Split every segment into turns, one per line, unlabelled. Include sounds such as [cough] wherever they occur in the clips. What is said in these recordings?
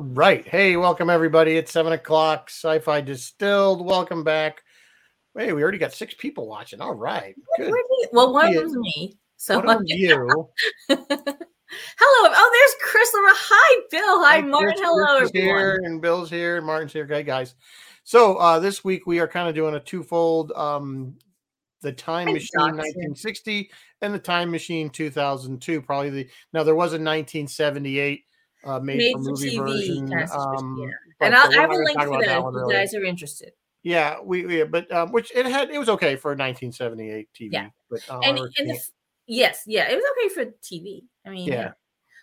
All right. Hey, welcome everybody. It's seven o'clock. Sci-Fi Distilled. Welcome back. Hey, we already got six people watching. All right. Good.
Well, one of them's me. So
are [laughs] you?
hello. Oh, there's Chris. Hi, Bill. Hi,
Hey,
Martin.
Chris-
Hello,
Chris
everyone.
here, and Bill's here, and Martin's here. Okay, guys. So uh, this week we are kind of doing a twofold: um, the Time
Hi,
Machine
Doctor.
1960 and the Time Machine 2002. Probably the now there was a 1978 uh, made,
Made
for
for
movie
TV
version.
kind of situation,
um,
yeah. And I'll, I have a link
about
that
one
if you
really.
guys are interested.
Yeah, we, we but um, which it had it was okay for 1978 TV.
Yeah.
but uh,
And, and the, yes, yeah, it was okay for TV. I mean,
Yeah.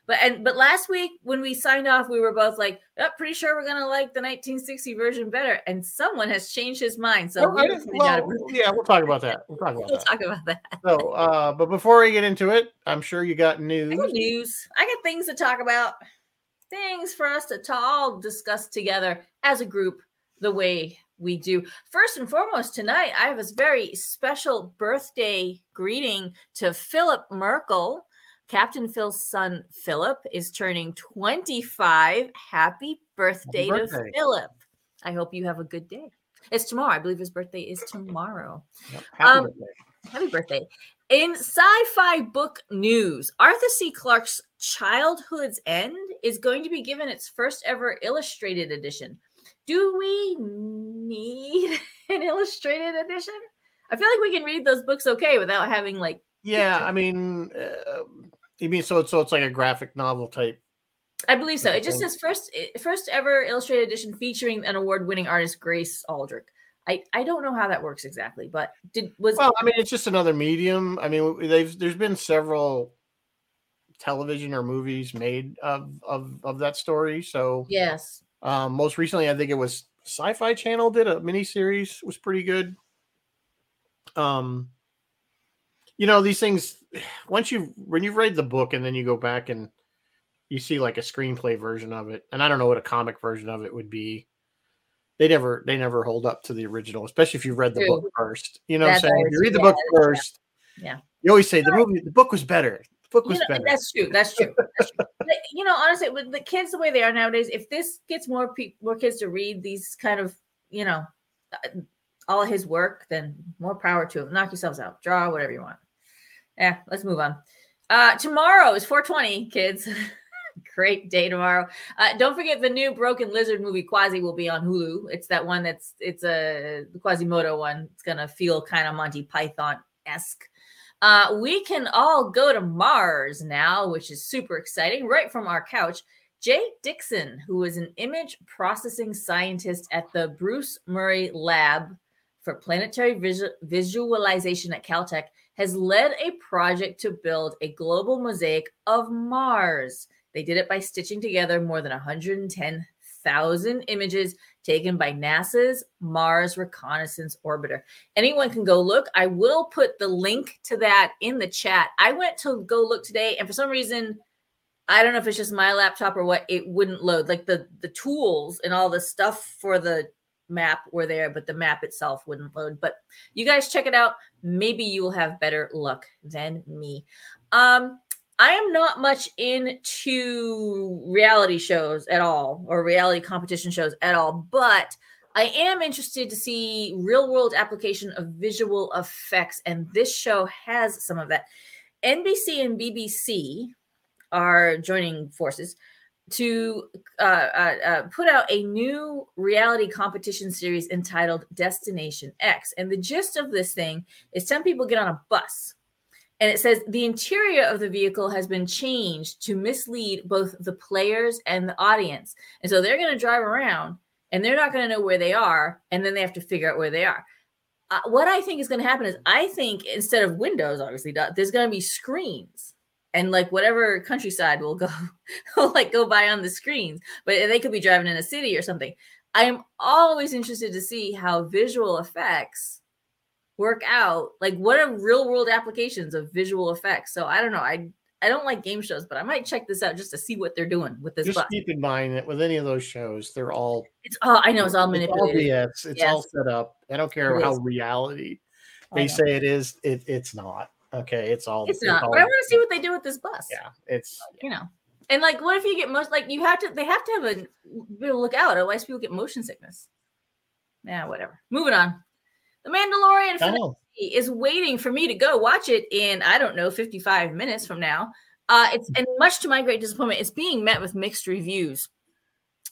But and but last week when we signed off, we were both like, oh, pretty sure we're gonna like the 1960 version better. And someone has changed his mind. So
Well, I
we're
didn't-
gonna find out
well, yeah, we'll talk about that. [laughs] We'll talk about
we'll
that.
talk about that.
So, uh, but before we get into it, I'm sure you got news.
I got news. I got things to talk about. Things for us to, to all discuss together as a group, the way we do. First and foremost, tonight I have a very special birthday greeting to Philip Merkel. Captain Phil's son Philip is turning 25. Happy birthday,
birthday.
to Philip. I hope you have a good day. It's tomorrow. I believe his birthday is tomorrow.
Yep, happy
Um,
birthday.
Happy birthday. In sci fi book news, Arthur C. Clarke's Childhood's End is going to be given its first ever illustrated edition. Do we need [laughs] an illustrated edition? I feel like we can read those books okay without having like
Yeah, I mean, uh, you mean so? So it's like a graphic novel type.
I believe so. It just says first first ever illustrated edition featuring an award winning artist Grace Aldrich. I, I don't know how that works exactly, but did was
Well, I mean, it's just another medium. I mean, they've there's been several television or movies made of of of that story. So,
yes.
um, most recently, I think it was Sci-Fi Channel did a miniseries. was pretty good. Um, you know, these things [sighs] once you when you read the book and then you go back and you see like a screenplay version of it, and I don't know what a comic version of it would be. They never they never hold up to the original, especially if you read the
True.
book first. You know what I'm saying?
always
You read the
true,
book first.
Yeah.
You always say the movie the book was better. The book
You
was
know,
better.
that's true. That's true. That's true. You know, honestly, with the kids the way they are nowadays, if this gets more people, more kids to read these kind of, you know, uh, all his work, then more power to him. Knock yourselves out. Draw whatever you want. Yeah, let's move on. Uh, tomorrow is 420, kids. [laughs] Great day tomorrow. Uh, don't forget the new Broken Lizard movie Quasi will be on Hulu. It's that one that's it's a Quasimodo one. It's gonna feel kind of Monty Python esque. Uh, we can all go to Mars now, which is super exciting, right from our couch. Jay Dickson, who is an image processing scientist at the Bruce Murray Lab for Planetary Visu- Visualization at Caltech, has led a project to build a global mosaic of Mars. They did it by stitching together more than 110,000 images taken by NASA's Mars Reconnaissance Orbiter. Anyone can go look. I will put the link to that in the chat. I went to go look today, and for some reason, I don't know if it's just my laptop or what, it wouldn't load. Like the the tools and all the stuff for the map were there, but the map itself wouldn't load. But you guys check it out. Maybe you will have better luck than me. Um, I am not much into reality shows at all or reality competition shows at all, but I am interested to see real world application of visual effects, and this show has some of that. NBC and BBC are joining forces to uh, uh, uh, put out a new reality competition series entitled Destination X. And the gist of this thing is 10 people get on a bus. And it says the interior of the vehicle has been changed to mislead both the players and the audience. And so they're going to drive around and they're not going to know where they are. And then they have to figure out where they are. Uh, what I think is going to happen is I think instead of windows, obviously, there's going to be screens and like whatever countryside will go [laughs] will like go by on the screens but they could be driving in a city or something i am always interested to see how visual effects work out like what are real world applications of visual effects so i don't know i i don't like game shows but i might check this out just to see what they're doing with this
Just
bus.
keep in mind that with any of those shows, they're all
it's all i know it's all
It's all
manipulated
BS. It's all set up. I don't care
It
how
is.
reality they say it is. It, it's not. Okay, it's all.
it's not
all-
but i want to see what they do with this bus
Yeah, it's
you know And like, what if you get most like you have to? They have to have a of look out, otherwise people get motion sickness. Yeah, whatever. Moving on. The Mandalorian is waiting for me to go watch it in I don't know 55 minutes from now. Uh, it's and much to my great disappointment, it's being met with mixed reviews.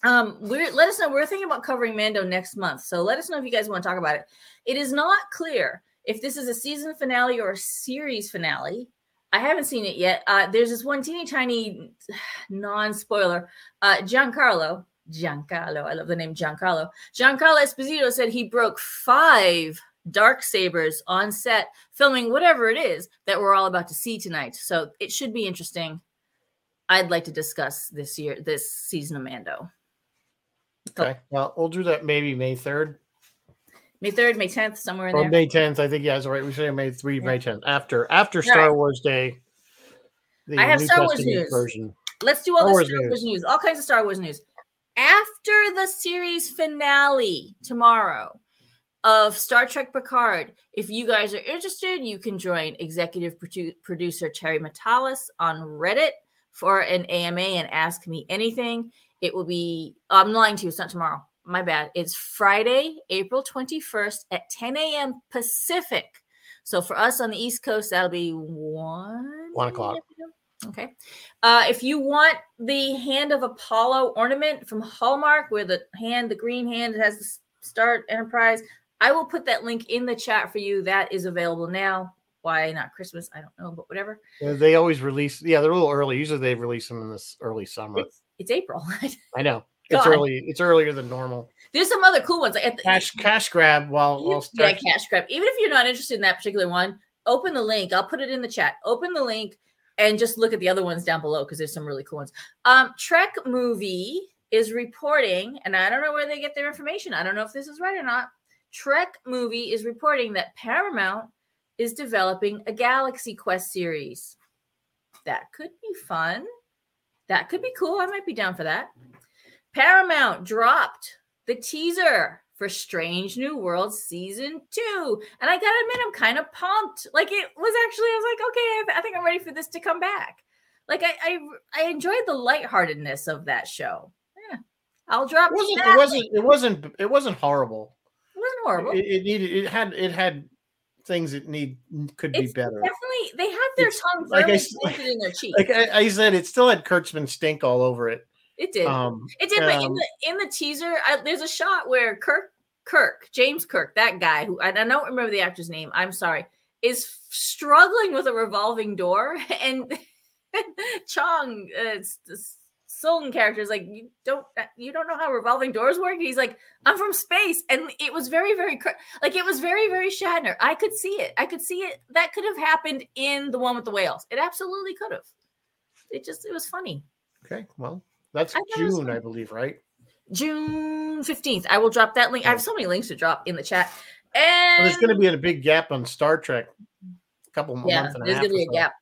Um, we're let us know. We're thinking about covering Mando next month, so let us know if you guys want to talk about it. It is not clear if this is a season finale or a series finale. I haven't seen it yet. Uh, there's this one teeny tiny [sighs] non-spoiler. Uh, Giancarlo, Giancarlo, I love the name Giancarlo. Giancarlo Esposito said he broke five dark sabers on set filming whatever it is that we're all about to see tonight. So it should be interesting. I'd like to discuss this year, this season of Mando.
Okay. Well, we'll do that maybe May 3rd.
May 3rd, May 10th, somewhere in
or
there.
May 10th. I think, yeah, that's right. We say May 3, May 10th. After after Star
Right.
Wars Day.
I have Star Wars news.
version.
Let's do all
Star
the
Wars
Star Wars
news.
news, all kinds of Star Wars news. After the series finale tomorrow of Star Trek Picard, if you guys are interested, you can join executive produ- producer Terry Matalas on Reddit for an AMA and ask me anything. It will be, oh, I'm lying to you, it's not tomorrow. My bad. It's Friday, April 21st at 10 a.m. Pacific. So for us on the East Coast, that'll be one,
One o'clock.
Okay. Uh, if you want the hand of Apollo ornament from Hallmark, where the hand, the green hand, it has the Star Enterprise, I will put that link in the chat for you. That is available now. Why not Christmas? I don't know, but whatever.
Yeah, They always release, yeah, they're a little early. Usually they release them in this early summer.
It's, it's April. [laughs]
I know. It's
God.
early. It's earlier than normal.
There's some other cool ones. Like at the,
Cash cash grab while while
yeah, cash grab. Even if you're not interested in that particular one, open the link. I'll put it in the chat. Open the link and just look at the other ones down below because there's some really cool ones. Um, Trek movie is reporting, and I don't know where they get their information. I don't know if this is right or not. Trek movie is reporting that Paramount is developing a Galaxy Quest series. That could be fun. That could be cool. I might be down for that. Paramount dropped the teaser for Strange New World season two. And I gotta admit, I'm kind of pumped. Like it was actually, I was like, okay, I, think I'm ready for this to come back. Like I, I, I enjoyed the lightheartedness of that show. Yeah, I'll drop.
It wasn't.
that
It wasn't. It wasn't. It wasn't horrible.
It wasn't horrible.
It, it needed. It had. It had things that need could be better.
definitely they have their
It's-
tongue
like I
planted in their cheek. [laughs]
Like I, I said, it still had Kurtzman stink all over it.
It did.
Um,
It did, but in
um,
the in the teaser, I, there's a shot where Kirk, Kirk, James Kirk, that guy who I, I don't remember the actor's name. I'm sorry, is struggling with a revolving door, [laughs] and [laughs] Chong, uh, Sung character is like, you don't, uh, you don't know how revolving doors work. He's like, I'm from space, and it was very, very like it was very, very Shatner. I could see it. I could see it. That could have happened in the one with the whales. It absolutely could have. It just, it was funny.
okay. Well, that's
I
June. I believe, right?
June 15th. I will drop that link. I have oh. so many links to drop in the chat. And
Well, there's going to be a big gap on Star Trek. A couple
yeah,
months and
there's gonna be a
so.
gap.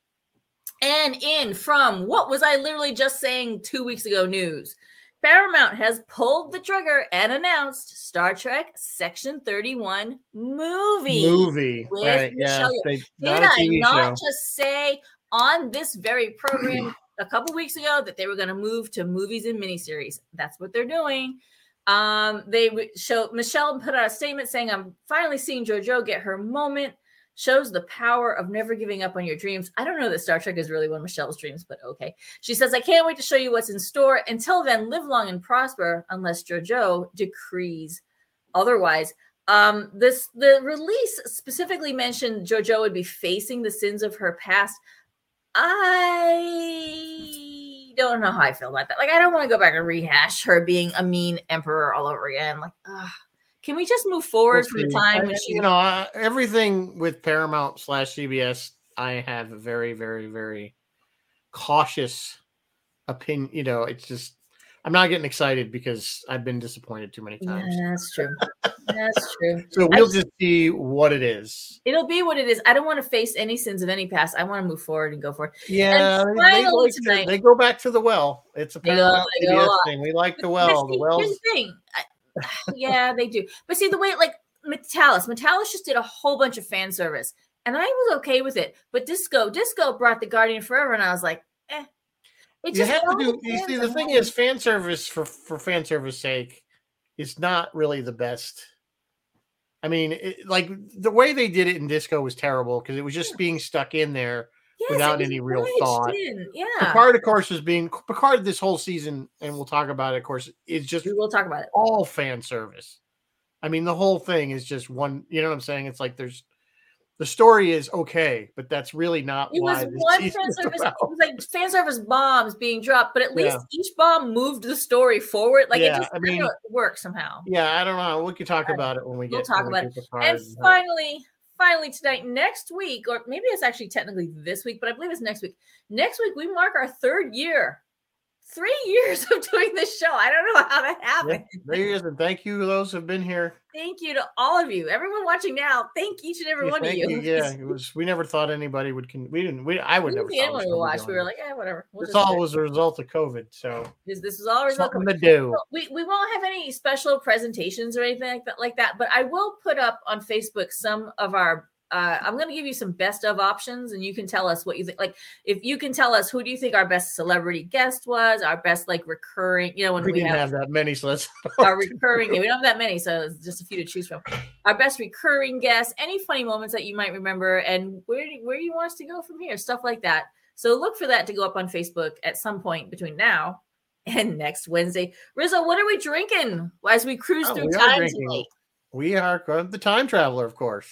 And in from what was I literally just saying two weeks ago news? Paramount has pulled the trigger and announced Star Trek Section 31 movie.
Movie,
with
right? Yeah,
Michelle Yeoh.
they,
Did
not
I not
show.
just say on this very program [clears throat] a couple weeks ago that they were going to move to movies and miniseries? That's what they're doing. Um, they show Michelle put out a statement saying, "I'm finally seeing Georgiou get her moment." Shows the power of never giving up on your dreams. I don't know that Star Trek is really one of Michelle's dreams, but okay. She says, I can't wait to show you what's in store. Until then, live long and prosper, unless Georgiou decrees otherwise. Um, this the release specifically mentioned Georgiou would be facing the sins of her past. I don't know how I feel about that. Like, I don't want to go back and rehash her being a mean emperor all over again. Like, ugh. can we just move forward from the time when she
you know, uh, everything with Paramount slash CBS, I have a very, very, very cautious opinion. You know, it's just I'm not getting excited because I've been disappointed too many times.
Yeah, that's true. [laughs] That's true.
So we'll
just-
just see what it is.
It'll be what it is. I don't want to face any sins of any past. I want to move forward and go forward.
Yeah, they,
finally
like to- they go back to the well. It's a
They go- they go a
CBS
lot.
thing. We like the well.
see,
The wells.
Here's the thing. I, [laughs] yeah, they do. But see, the way like Matalas, Matalas just did a whole bunch of fan service, and I was okay with it. But Disco, Disco brought the Guardian Forever, and I was like, eh. It
you
just
have to do. You see, the thing is, fan service for for fan service sake is not really the best. I mean, it, like the way they did it in disco was terrible because it was just being stuck in there.
Yes,
without any real thought.
in, Yeah,
Picard, of course, was being Picard this whole season, and we'll talk about it. Of course, it's just
we will talk about it.
all fan service. I mean, the whole thing is just one. You know what I'm saying? It's like there's the story is okay, but that's really not
It
why
was one fan service. It was like fan service bombs being dropped, but at least
Yeah.
each bomb moved the story forward. Like
Yeah,
it just
I
mean, worked somehow.
Yeah, I don't know. We could talk
Alright,
about it when we
we'll
get.
talk
when we
about
to
And finally, finally tonight, next week, or maybe it's actually technically this week, but I believe it's next week. Next week we mark our third year. Three years of doing this show. I don't know how that happened.
there he is, and thank you those who've been here.
Thank you to all of you. Everyone watching now, thank each and every
Yeah,
one of you.
you. [laughs] Yeah, it was. We never thought anybody would. Con- we didn't. We I would
We
never.
anyone
we were
watch. We were like, yeah, whatever. We'll
This all was a result of COVID. So
this, this is all a result.
something
of-
to do.
We, we won't have any special presentations or anything like that like that but i will put up on facebook some of our uh, i'm going to give you some best of options and you can tell us what you think like if you can tell us who do you think our best celebrity guest was our best like recurring you know when
We
we,
didn't
have,
have that many, so let's. [laughs]
our recurring we don't have that many so it's just a few to choose from our best recurring guest, any funny moments that you might remember and where do, where do you want us to go from here stuff like that so look for that to go up on facebook at some point between now and next wednesday rizzo what are we drinking as we cruise
Oh,
through
we
time tonight
We are uh, the time traveler, of course.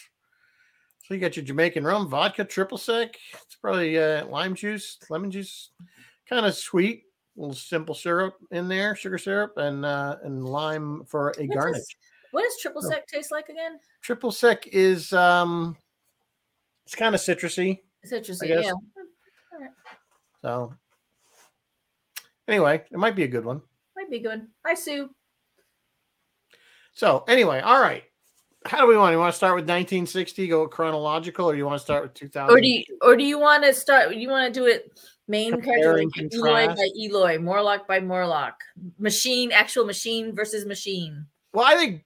So you got your Jamaican rum, vodka, triple sec. It's probably uh, lime juice, lemon juice, kind of sweet. little simple syrup in there, sugar syrup, and uh, and lime for a
What
garnish.
does- what does triple sec taste like again
Triple sec is um, it's kind of citrusy.
citrusy yeah
So anyway, it might be a good one.
might be good hi sue
So anyway, all right. How do we want? You want to start with 1960, go chronological, or you want to start with 2000?
or do you or do you want to start you want to do it main character
Eloi
by Eloi, Morlock by Morlock, machine, actual machine versus machine.
Well, I think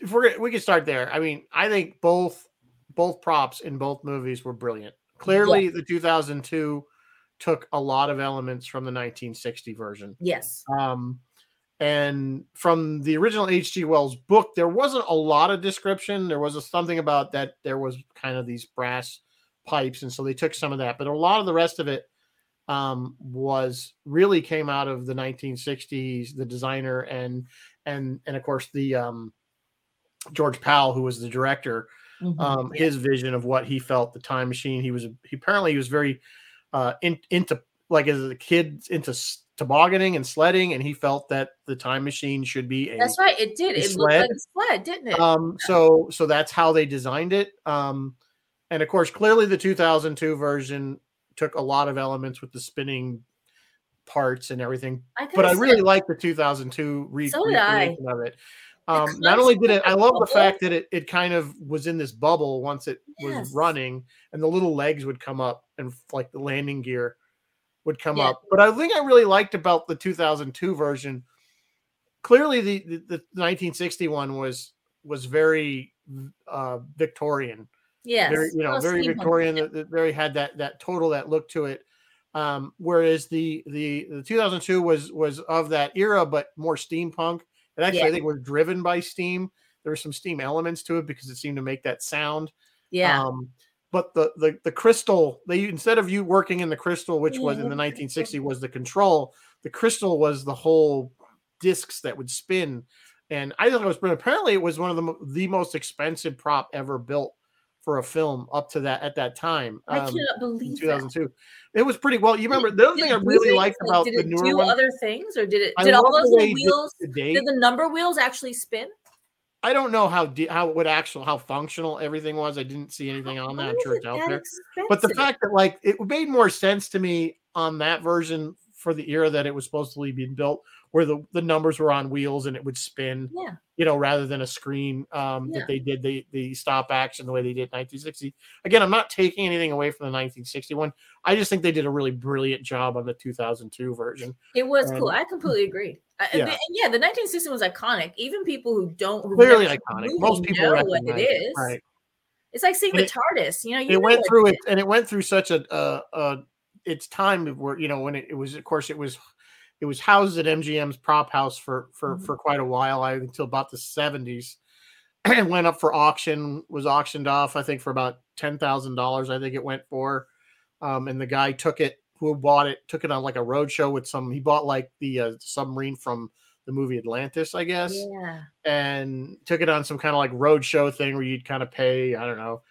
if we're we can start there. I mean, I think both both props in both movies were brilliant. Clearly, the 2002 took a lot of elements from the 1960 version.
Yes.
Um, and from the original H.G. Wells book, there wasn't a lot of description. There was a, something about that there was kind of these brass pipes, and so they took some of that. But a lot of the rest of it um, was really came out of the 1960s. The designer and and and of course the um, George Pal, who was the director,
Mhm.
um, his vision of what he felt the time machine. He was he apparently he was very uh, in, into like as a kid into tobogganing and sledding, and he felt that the time machine should be a
That's right. It did. It looked like a sled, didn't it?
um. So so that's how they designed it. Um, and of course, clearly the 2002 version took a lot of elements with the spinning parts and everything
I
but I really like the 2002 re-
So
recreation of it. Um, not only did it, I love the fact that it, it kind of was in this bubble once it was running, and the little legs would come up and like the landing gear would come
Yeah.
up. But I think I really liked about the 2002 version. Clearly, the the, the 1961 was was very uh, Victorian
yes.
very you know
Well,
very. Victorian. That, that very had that that total that look to it. Um, whereas the the the 2002 was was of that era, but more steampunk. It actually
Yeah.
I think was driven by steam. There were some steam elements to it because it seemed to make that sound.
Yeah.
Um, but the the the crystal they instead of you working in the crystal, which was in the 1960 was the control. The crystal was the whole discs that would spin, and I thought it was brilliant. Apparently, it was one of the the most expensive prop ever built for a film up to that at that time.
I
um,
cannot believe that.
2002. It was pretty well. You remember the other
Did
thing I really liked
Like,
about
did
the
it
newer
do
one.
other things, or did it? Did all
the
those
way did
wheels? Did the number wheels actually spin?
I don't know how de- how it would actual how functional everything was. I didn't see anything on that. I'm sure it's out there. But the fact that like it made more sense to me on that version for the era that it was supposed to be built, where the, the numbers were on wheels and it would spin,
yeah,
you know, rather than a screen um,
Yeah.
that they did the the stop action the way they did 1960. Again, I'm not taking anything away from the 1961. I just think they did a really brilliant job on the 2002 version.
it was cool. I completely agree.
Yeah.
the- and yeah, the 1960 was iconic. Even people who don't who've
Clearly
never seen the
iconic. Most people
know what it is.
Right.
It's like seeing the TARDIS. You know, you
it
know
went through
it
it and it went through such a, a, a its time where you know when it, it was of course it was it was housed at MGM's prop house for for
Mhm.
for quite a while, I until about the 70s. and [clears throat] went up for auction, was auctioned off, I think, for about ten thousand dollars. I think it went for. Um, and the guy took it, who bought it, took it on like a road show with some. He bought like the uh, submarine from the movie Atlantis, I guess,
Yeah.
and took it on some kind of like road show thing where you'd kind of pay, I don't know.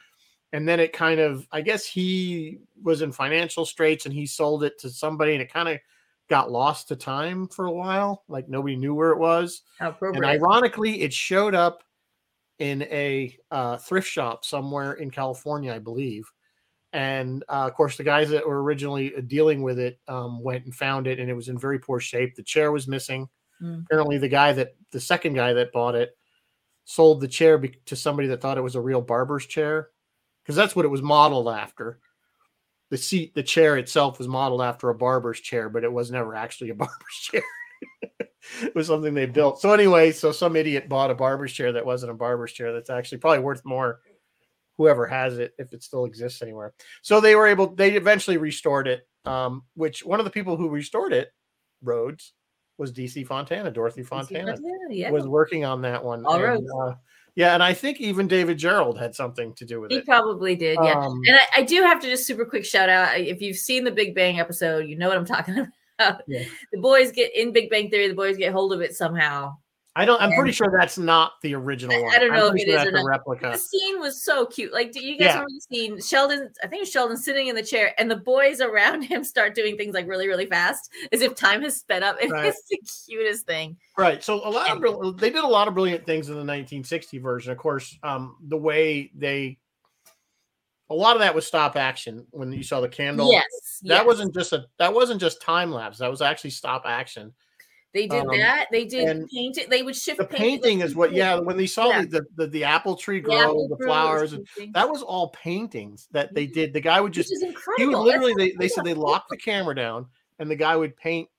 And then it kind of, I guess he was in financial straits and he sold it to somebody, and it kind of got lost to time for a while. Like nobody knew where it was.
How
And ironically, it showed up in a uh, thrift shop somewhere in California, I believe. And uh, of course, the guys that were originally uh, dealing with it um, went and found it, and it was in very poor shape. The chair was missing.
Mm.
Apparently, the guy that the second guy that bought it sold the chair be- to somebody that thought it was a real barber's chair because that's what it was modeled after. The seat, the chair itself was modeled after a barber's chair, but it was never actually a [laughs] barber's chair. it was something they built. So anyway, so some idiot bought a barber's chair that wasn't a barber's chair that's actually probably worth more whoever has it if it still exists anywhere. So they were able they eventually restored it um which one of the people who restored it Rhodes was DC Fontana, Dorothy Fontana
Yeah.
was working on that one.
All
and, uh, yeah, and I think even David Gerrold had something to do with
He
it.
He probably did. Yeah.
Um,
And I, I do have to just super quick shout out. If you've seen the Big Bang episode, you know what I'm talking [laughs] about.
Yeah.
The boys get in Big Bang Theory, the boys get hold of it somehow.
I don't. I'm
and-
pretty sure that's not the original
I-
one.
I don't
I'm
know if it
sure
is or
a
not.
replica.
The scene was so cute. Like, do you guys
Yeah.
remember the scene? Sheldon, I think Sheldon sitting in the chair, and the boys around [laughs] him start doing things like really, really fast, as if time has sped up. It's
Right.
the cutest thing.
Right. So a lot of
And-
they did a lot of brilliant things in the 1960 version. Of course, um, the way they a lot of that was stop action when you saw the candle.
Yes,
That
yes.
wasn't just a that wasn't just time lapse. That was actually stop action.
They did
um,
that. They did paint it. They would shift
The
paint
painting is what yeah, when they saw
Yeah.
the, the, the the apple tree
the
grow,
apple
the flowers, and that was all paintings that they did. The guy would
which
just
is
he
incredible.
would
That's
literally they,
so
they said they locked the camera down and the guy would paint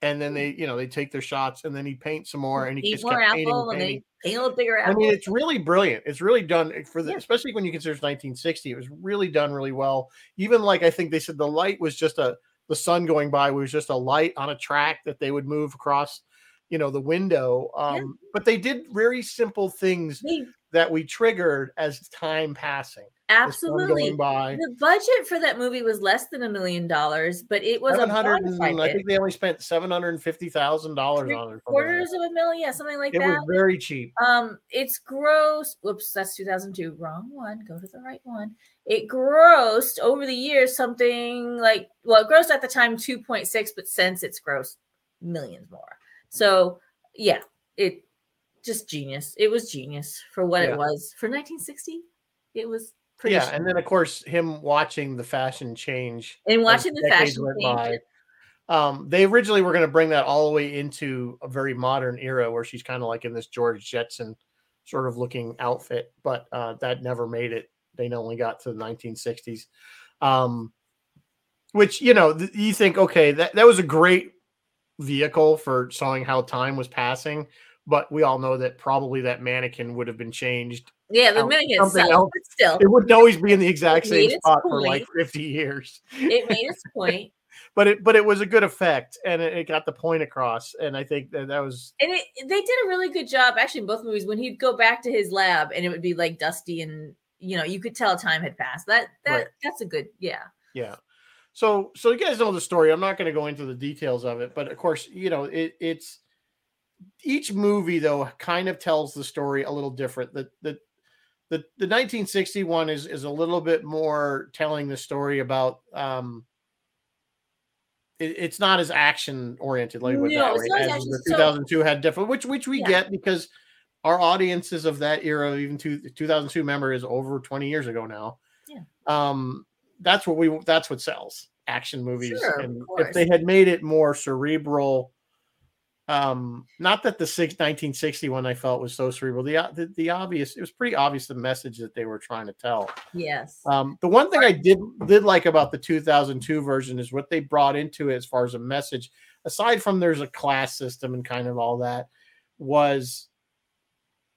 and then they you know they take their shots and then he'd paint some more and he just
more
kept painting,
and
painting.
they paint a little bigger
I mean, it's really brilliant. It's really done eh, for the,
Yeah.
especially when you consider it's 1960. It was really done really well. Even like I think they said the light was just a the sun going by was just a light on a track that they would move across, you know, the window. Um,
Yeah.
But they did very simple things
They-
that we triggered as time passing.
Absolutely. The budget for that movie was less than a million dollars, but it was a
700 and, I think they only spent seven hundred and fifty thousand dollars on it. or something like
quarters of a million, yeah, something like
It
that.
was very cheap.
Um, it's gross. Whoops, that's 2002. Wrong one. Go to the right one. It grossed over the years something like well, it grossed at the time 2.6, but since it's grossed millions more. So yeah, it just genius. It was genius for what
Yeah.
it was for 1960. It was pretty.
Yeah, and then of course him watching the fashion change
and watching the fashion change.
by. Um, they originally were going to bring that all the way into a very modern era where she's kind of like in this George Jetson sort of looking outfit, but uh, that never made it. They only got to the 1960s, um, which you know th- you think okay that that was a great vehicle for showing how time was passing, but we all know that probably that mannequin would have been changed.
Yeah, the
something
itself,
else.
but still,
It wouldn't always be in the exact same spot for like 50 years
it made [laughs] its point.
but it but it was a good effect and it, it got the point across and i think that that was
And it, they did a really good job, actually, in both movies. When he'd go back to his lab, and it would be like dusty, and you know, you could tell time had passed. That that
Right.
that's a good, yeah.
yeah so so you guys know the story i'm not going to go into the details of it but of course you know it, it's each movie though kind of tells the story a little different the the the, the 1961 is is a little bit more telling the story about um it, it's not as action oriented like
No,
that
it's not as
as
action-
the
so-
2002 had different which which we
Yeah.
get because our audiences of that era even to 2002 member is over 20 years ago now
Yeah.
um that's what we that's what sells action movies
Sure,
and if they had made it more cerebral um not that the six, 1960 one i felt was so cerebral the, the the obvious it was pretty obvious the message that they were trying to tell
Yes.
um the one thing i did did like about the 2002 version is what they brought into it as far as a message aside from there's a class system and kind of all that was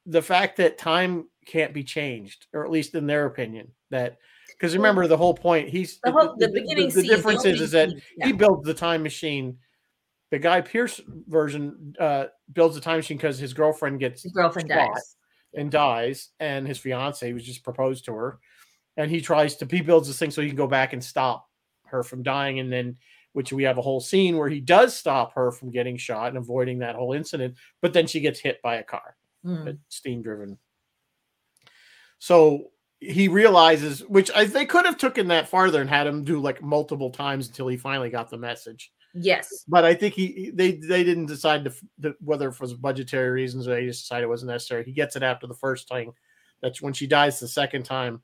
the fact that time can't be changed or at least in their opinion that because remember the whole point. He's
The whole- the beginning
The,
the
difference is, is that
yeah.
he builds the time machine. The Guy Pearce version uh, builds the time machine because his girlfriend gets
His girlfriend dies.
and dies, and his fiance was just proposed to her, and he tries to he builds this thing so he can go back and stop her from dying, and then which we have a whole scene where he does stop her from getting shot and avoiding that whole incident, but then she gets hit by a car,
Mm.
steam driven. So he realizes, which I they could have taken that farther and had him do like multiple times until he finally got the message
Yes.
but I think he they they didn't decide to, to whether it was budgetary reasons or they just decided it wasn't necessary. He gets it after the first time. That's when she dies the second time.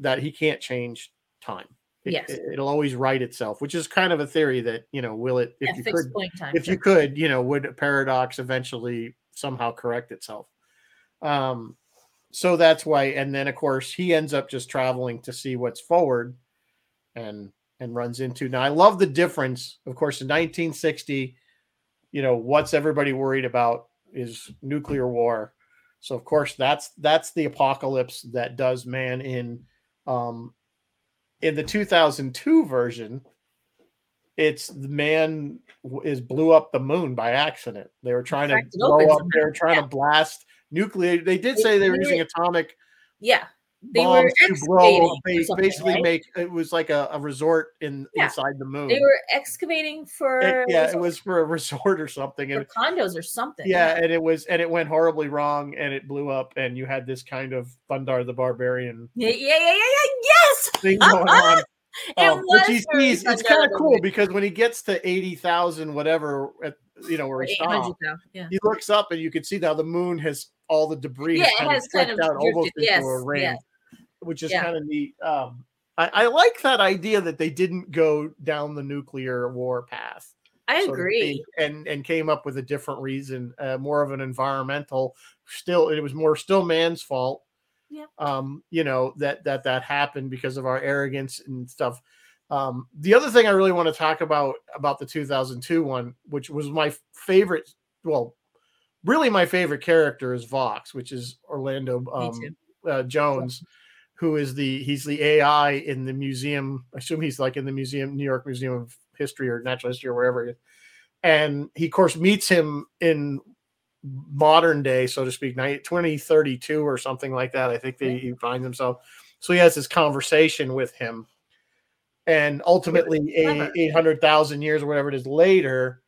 That he can't change time. It,
Yes.
will always right itself, which is kind of a theory that you know will it if
At
you could if you could you know would a paradox eventually somehow correct itself. Um, so that's why, and then of course he ends up just traveling to see what's forward, and and runs into. Now I love the difference. Of course, in 1960, you know what's everybody worried about is nuclear war. So of course that's that's the apocalypse that does man in. Um, in the 2002 version, it's the man is blew up the moon by accident. They were trying to blow up. They were trying
Yeah.
to blast nuclear. They did
They-
say they were using atomic
yeah. They were
to blow.
excavating
They
or
basically
right?
make it was like a, a resort in
Yeah.
inside the moon.
They were excavating for
It- yeah, it was for a [laughs] resort or something, and
condos or something.
yeah, and it was and it went horribly wrong, and it blew up, and you had this kind of Thundarr the Barbarian
Yeah, yeah, yeah, yeah, yeah. Yes.
thing uh-huh! going on. [laughs] Um, which he
was very
sees, it's kind of cool because when he gets to eighty thousand, whatever, at, you know where he
800
stopped.
Yeah.
he looks up and you can see now the moon has all the debris
Yeah,
has
it
kind
has
of
kind of
out almost
drifted.
into a ring,
yeah.
which is
Yeah.
kind of neat. Um, I, I like that idea that they didn't go down the nuclear war path.
I agree.
and and came up with a different reason, uh, more of an environmental. Still, it was more still man's fault.
Yeah.
Um, you know that that that happened because of our arrogance and stuff. Um, the other thing I really want to talk about about the 2002 one, which was my favorite, well, really my favorite character is Vox, which is Orlando um, uh, Jones, who is the he's the AI in the museum. I assume he's like in the museum, New York Museum of History or Natural History or wherever. And he, of course, meets him in modern day, so to speak, ni- 2032 or something like that. I think they, he finds himself. So he has this conversation with him. And ultimately, a,
Clever.
800,000 years or whatever it is later,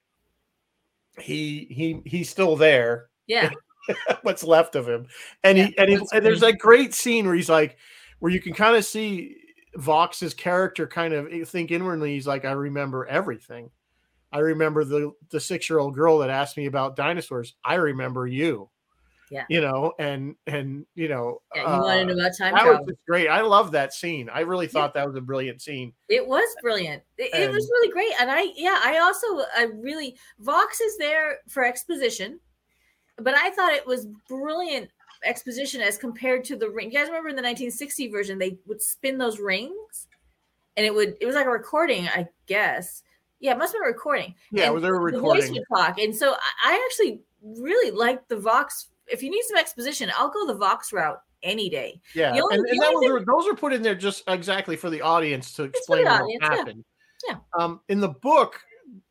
he he he's still there
Yeah. [laughs]
what's left of him. And
Yeah,
he and, he, and there's that great scene where he's like, where you can kind of see Vox's character kind of eh, think inwardly. He's like, I remember everything. I remember the the six year old girl that asked me about dinosaurs. I remember you.
Yeah.
You know, and and you know,
Yeah, you wanted
uh,
about time
that
travel.
was great. I love that scene. I really thought that was a brilliant scene.
It was brilliant. It, it was really great, and I yeah, I also I really Vox is there for exposition, but I thought it was brilliant exposition as compared to the ring. You guys remember in the 1960 version they would spin those rings, and it would it was like a recording, I guess. Yeah, it must have been recording.
Yeah,
And
was there a
The voice
recording?
would talk, and so I, actually really like the Vox. If you need some exposition, I'll go the Vox route any day.
Yeah,
only-
and, and that was, those are put in there just exactly for the audience to explain what
audience,
happened.
Yeah.
Um, in the book,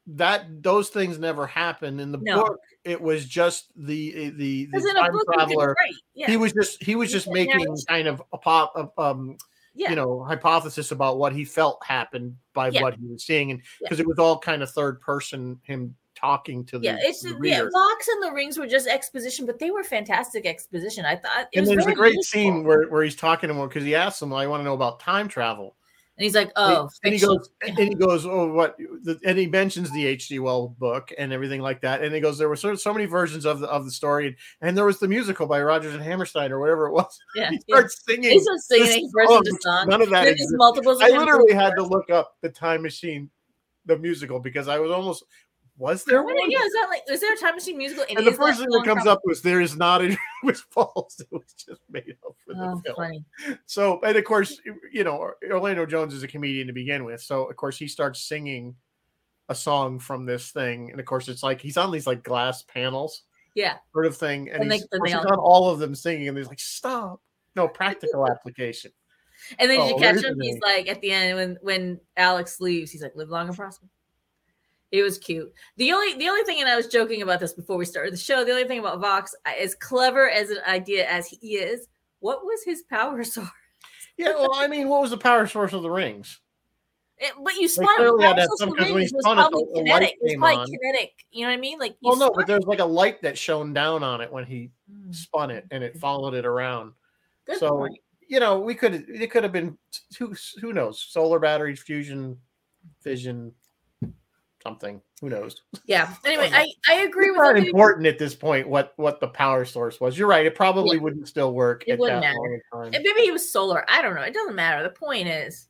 that those things never happened. In the
No.
book, it was just the the the time
book,
traveler.
Yeah,
He was just he was just making kind of a pop of um
yeah.
you know hypothesis about what he felt happened by
Yeah.
what he was seeing, and
Yeah.
because it was all kind of third person him talking to the,
yeah, it's
the
yeah. Vox and the rings were just exposition, but they were fantastic exposition. I thought. It
and
was
there's a great
useful.
scene where, where he's talking to him because he asks him, well, "I want to know about time travel."
And he's like, "Oh,
and he goes, and he goes, oh, what? And he mentions the H.G. Wells book and everything like that. And he goes, there were so, so many versions of the of the story, and there was the musical by Rodgers and Hammerstein or whatever it was.
yeah,
He
yeah.
starts singing.
He's just singing
song,
of
which
song.
None of that
there's multiples. Of
I literally had to look up the Time Machine, the musical, because I was almost was there one?
Yeah, is that like is there a time machine musical?
And the first thing that comes up was there is not. A, it was false. It was just made up for the
Oh,
film.
funny.
So, and of course, you know, Orlando Jones is a comedian to begin with. So, of course, he starts singing a song from this thing. And of course, it's like he's on these like glass panels
Yeah,
sort of thing. And,
And
he's, of
then
course,
they
he's
all-
on all of them singing. And he's like, stop. No, practical application.
And then
Oh,
you catch him. He's like at the end when when Alex leaves, he's like, "Live long and prosper." It was cute. The only the only thing, and I was joking about this before we started the show. The only thing about Vox, as clever as an idea as he is, what was his power [laughs] source?
Yeah, well, I mean, what was the power source of the rings?
It, but you spun
clearly
it.
had some-
of
'cause when he spun it,
probably
the- the light
kinetic. It was
came
probably
on.
kinetic. You know what I mean? Like,
Well, no, but there's like a light that shone down on it when he
Mm,
spun it, and it followed it around.
Good
so
point.
you know, we could it could have been who who knows solar batteries, fusion, fission, something. Who knows?
Yeah. [laughs] Anyway. I I agree
It's
with
not important at this point what what the power source was. You're right. It probably
Yeah.
wouldn't still work
It
at
wouldn't
that
matter.
long time.
And maybe he was solar. I don't know. It doesn't matter. The point is.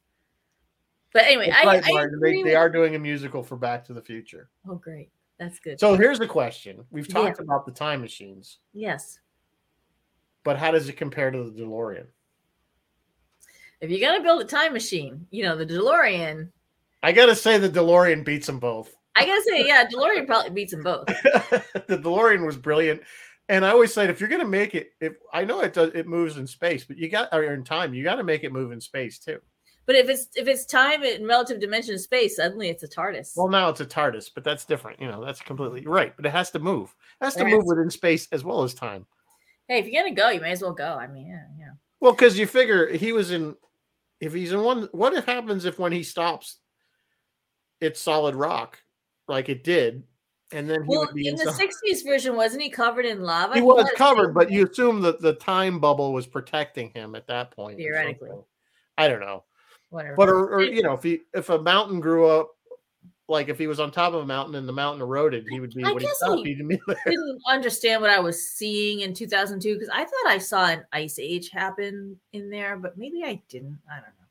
But anyway, I,
right,
I agree
They, they are doing a musical for Back to the Future.
Oh, great. That's good.
So here's the question: We've
Yeah.
talked about the time machines,
yes.
but how does it compare to the DeLorean?
If you're gonna build a time machine, you know the DeLorean.
I gotta say, the DeLorean beats them both.
I gotta say, yeah, DeLorean probably beats them both. [laughs]
the DeLorean was brilliant. And I always said, if you're to make it, if I know it does, it moves in space, but you got or in time, you got to make it move in space too.
But if it's if it's time in relative dimension of space, suddenly it's a TARDIS.
Well, now it's a TARDIS, but that's different. You know, that's completely right. But it has to move. It has to move within space as well as time.
hey, if you're gonna go, you may as well go. I mean, yeah, yeah.
Well, because you figure he was in. If he's in one, what if happens if when he stops, it's solid rock, like it did, and then he
Well,
would be
in the
inside-
'60s version, wasn't he covered in lava?
he was covered, but you assume that the time bubble was protecting him at that point.
Theoretically.
I don't know,
whatever.
but or, or you know, if he if a mountain grew up, like if he was on top of a mountain and the mountain eroded, he would be
I
he
guess he-
there.
didn't understand what I was seeing in 2002 because I thought I saw an ice age happen in there, but maybe I didn't. I don't know.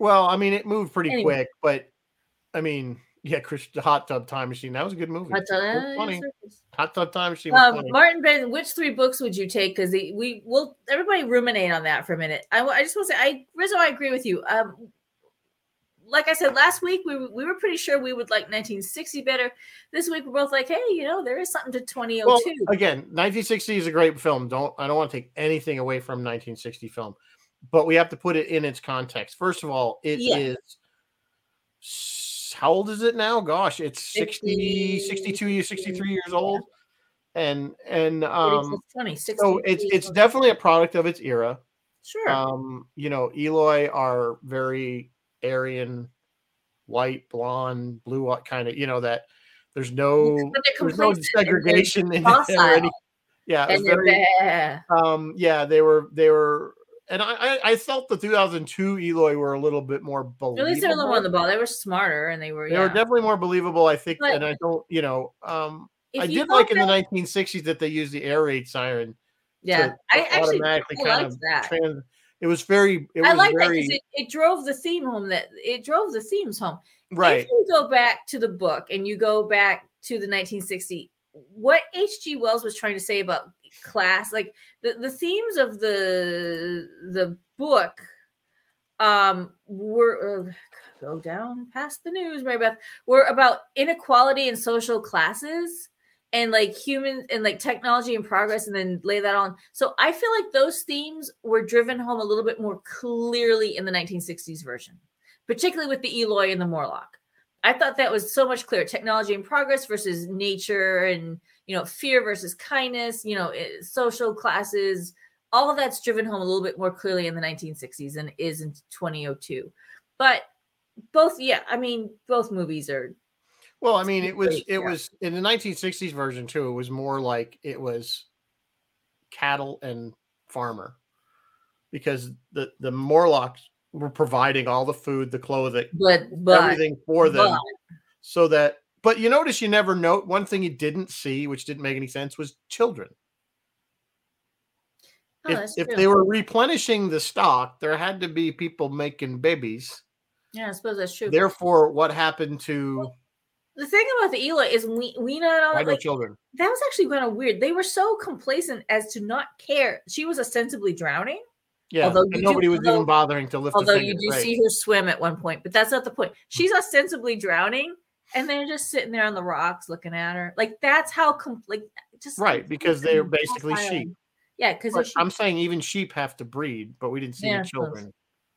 Well, I mean, it moved pretty
Anyway.
quick, but I mean, yeah, Chris, the Hot Tub Time Machine, that was a good movie. Was
uh,
funny. Hot Tub Time Machine was
Um,
funny.
Martin Ben, which three books would you take? Because we will everybody ruminate on that for a minute. I, I just want to say, I Rizzo, I agree with you. Um, like I said last week, we were- we were pretty sure we would like 1960 better. This week, we're both like, hey, you know, there is something to 2002.
Well, again, 1960 is a great film. Don't I don't want to take anything away from 1960 film, but we have to put it in its context. First of all, it is
Yeah.
s- how old is it now? Gosh, it's 60, 62 years, 63 years old. And and
40,
um
20, 60,
so it's it's definitely a product of its era.
sure.
Um, you know, Eloi are very Aryan, white, blonde, blue, kind of, you know, that there's no there's no
complacent and they're
segregation in any, yeah, it was
and they're
very, um, yeah, they were they were, and I I, I felt the 2002 Eloi were a little bit more believable.
At least they're a little on the ball. They were smarter and they were.
They
yeah.
were definitely more believable, I think,
But-
and I don't, you know, um, I did like in the 1960s that they used the air raid siren.
Yeah,
to
I actually
automatically
I
kind
liked
of
that.
trans. It was very, it
I
was
like that
very
because it, it drove the theme home. That it drove the themes home.
right.
If you go back to the book and you go back to the 1960, what H.G. Wells was trying to say about class, like the, the themes of the the book, um, were uh, go down past the news, Mary Beth, were about inequality in social classes and like human and like technology and progress and then lay that on so i feel like those themes were driven home a little bit more clearly in the 1960s version particularly with the eloi and the morlock i thought that was so much clearer technology and progress versus nature and you know fear versus kindness you know eh, social classes all of that's driven home a little bit more clearly in the 1960s than it is in 2002 but both yeah i mean both movies are
Well, I mean, it was
Great,
it
yeah.
was in the 1960s version too. It was more like it was cattle and farmer because the the Morlocks were providing all the food, the clothing,
but but
everything for them,
but-
so that. But you notice you never note one thing you didn't see, which didn't make any sense, was children.
Oh,
if if they were replenishing the stock, there had to be people making babies.
Yeah, I suppose that's true.
Therefore, what happened to
the thing about the Eloi is we we not all like
children?
that was actually kind of weird. They were so complacent as to not care. She was ostensibly drowning,
Yeah,
although you do-
nobody was
although-
even bothering to lift.
although you do
break.
see her swim at one point, but that's not the point. She's ostensibly drowning, and they're just sitting there on the rocks looking at her. Like that's how complete. like just
Right, because they're basically sheep.
Yeah, because
I'm saying even sheep have to breed, but we didn't see
Yeah, suppose.
children.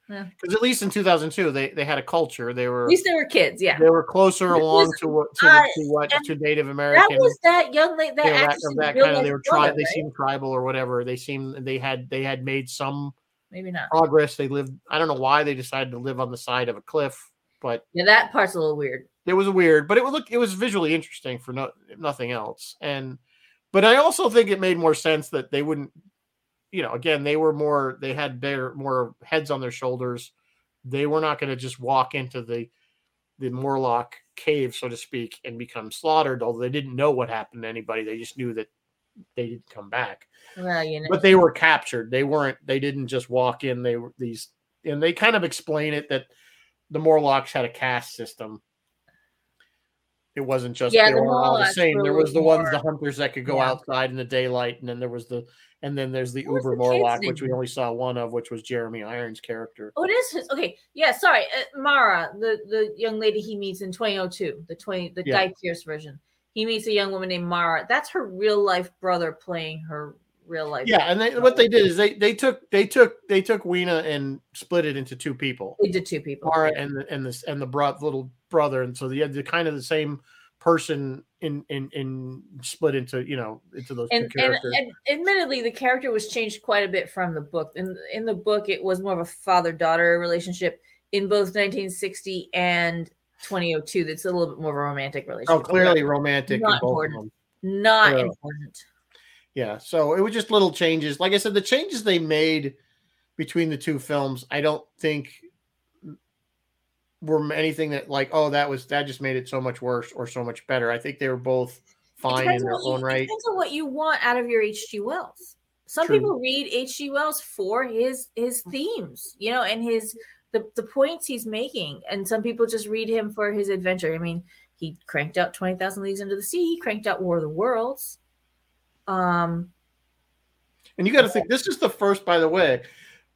Yeah.
Because at least in 2002, they they had a culture. They were
At least they were kids. Yeah.
they were closer along to what to,
uh,
to what to Native American.
That was that young lady. That
you know, that,
actress
of
in
that kind of they were tri- they seemed tribal or whatever. They seemed they had they had made some
Maybe not.
progress. They lived. I don't know why they decided to live on the side of a cliff, but
Yeah, that part's a little weird.
it was weird. But it would look it was visually interesting for no, nothing else. And but I also think it made more sense that they wouldn't. You know, again, they were more. They had better more heads on their shoulders. They were not going to just walk into the the Morlock cave, so to speak, and become slaughtered. Although they didn't know what happened to anybody, they just knew that they didn't come back
Well, you know.
but they were captured. They weren't. They didn't just walk in. They were these, and they kind of explain it that the Morlocks had a caste system. It wasn't just
Yeah,
they
the
were all the same. There was the ones, the hunters that could go
Yeah.
outside in the daylight, and then there was the, and then there's the
What
Uber
the
Morlock, which we only saw one of, which was Jeremy Irons' character.
Oh, it is his. Okay, yeah. Sorry, uh, Mara, the the young lady he meets in 2002, the 20 the
Yeah.
Guy Pearce version. He meets a young woman named Mara. That's her real life brother playing her real life.
Yeah, and they, what they did is they they took they took they took Weena and split it into two people.
Did two people.
Mara and the and this and the bro- little brother, and so they had the kind of the same person in in in split into you know into those
and,
two
and,
characters.
and admittedly the character was changed quite a bit from the book in in the book it was more of a father-daughter relationship in both 1960 and 2002 that's a little bit more of a romantic oh, relationship
oh, clearly romantic.
not
both of
important. not
Yeah.
important
Yeah, so it was just little changes. Like I said, the changes they made between the two films, I don't think were anything that like, oh, that was that just made it so much worse or so much better. I think they were both fine in their
you-
own
it
right.
depends on what you want out of your hg wells some
True.
people read hg wells for his his themes you know and his the, the points he's making and some people just read him for his adventure i mean he cranked out 20000 leagues under the sea he cranked out war of the worlds um
And you got to think this is the first, by the way,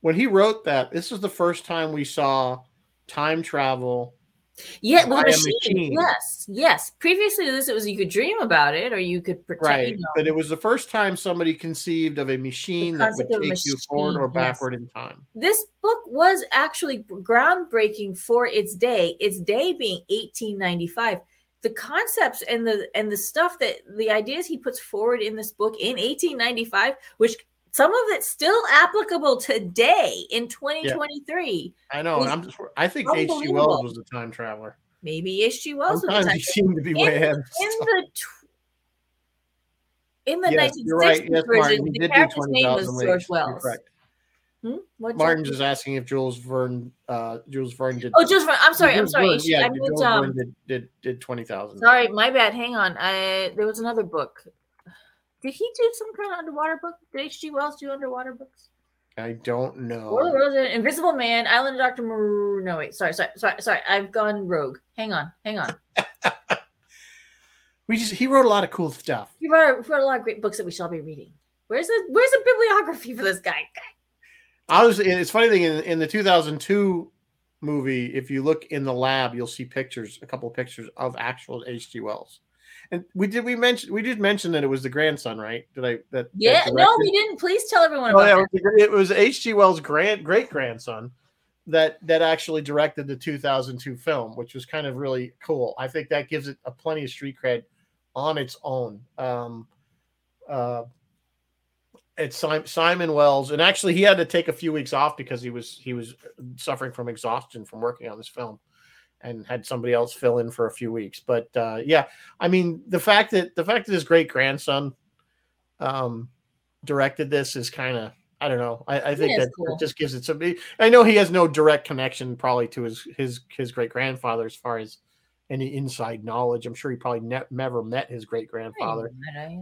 when he wrote that, this is the first time we saw time travel.
Yeah with
By
a
a
machine.
machine.
yes yes previously to this it was you could dream about it or you could pretend
Right.
you know,
But it was the first time somebody conceived of a machine that would
concept of a
take you forward or
machine, yes.
backward in time.
this book was actually groundbreaking for its day its day being 1895 the concepts and the and the stuff that the ideas he puts forward in this book in 1895 which some of it's still applicable today in 2023
I know. and I'm just. I think H.G. Wells was the time traveler.
maybe H.G. Wells was
Sometimes
type
he seemed to be way
in,
ahead.
in
time.
the in the
Yes,
1960s
right. Yes,
version,
Martin.
The character's name was. George Wells.
correct.
Hmm? What
Martin's is asking if Jules Verne, uh, Jules Verne did.
Oh, Jules Verne. I'm sorry. I'm sorry.
Verne, yeah,
I
Jules
meant,
Verne
um,
did, did did twenty thousand.
Sorry, my bad. Hang on. I there was another book. Did he do some kind of underwater book? Did H.G. Wells do underwater books?
I don't know.
Of the Worlds, Invisible Man, Island of Doctor Moreau. No, wait. Sorry, sorry, sorry, sorry. I've gone rogue. Hang on, hang on. [laughs]
We just he wrote a lot of cool stuff.
He wrote, wrote a lot of great books that we shall be reading. Where's the Where's the bibliography for this guy?
I was. It's funny thing in, in the two thousand two movie. If you look in the lab, you'll see pictures, a couple of pictures of actual H.G. Wells. And we did we mention we did mention that it was the grandson, right? Did I that? that
Yeah, no, we didn't. Please tell everyone
Oh,
about
yeah, it was- it was H.G. Wells' grand great grandson that that actually directed the 2002 film, which was kind of really cool. I think that gives it a plenty of street cred on its own. Um, uh, it's Simon, Simon Wells, and actually he had to take a few weeks off because he was he was suffering from exhaustion from working on this film, and had somebody else fill in for a few weeks. But uh, yeah, I mean the fact that the fact that his great grandson um, directed this is kind of I don't know. I, I think that
cool.
just gives it some. I know he has no direct connection probably to his his his great grandfather as far as any inside knowledge. I'm sure he probably ne- never met his great grandfather.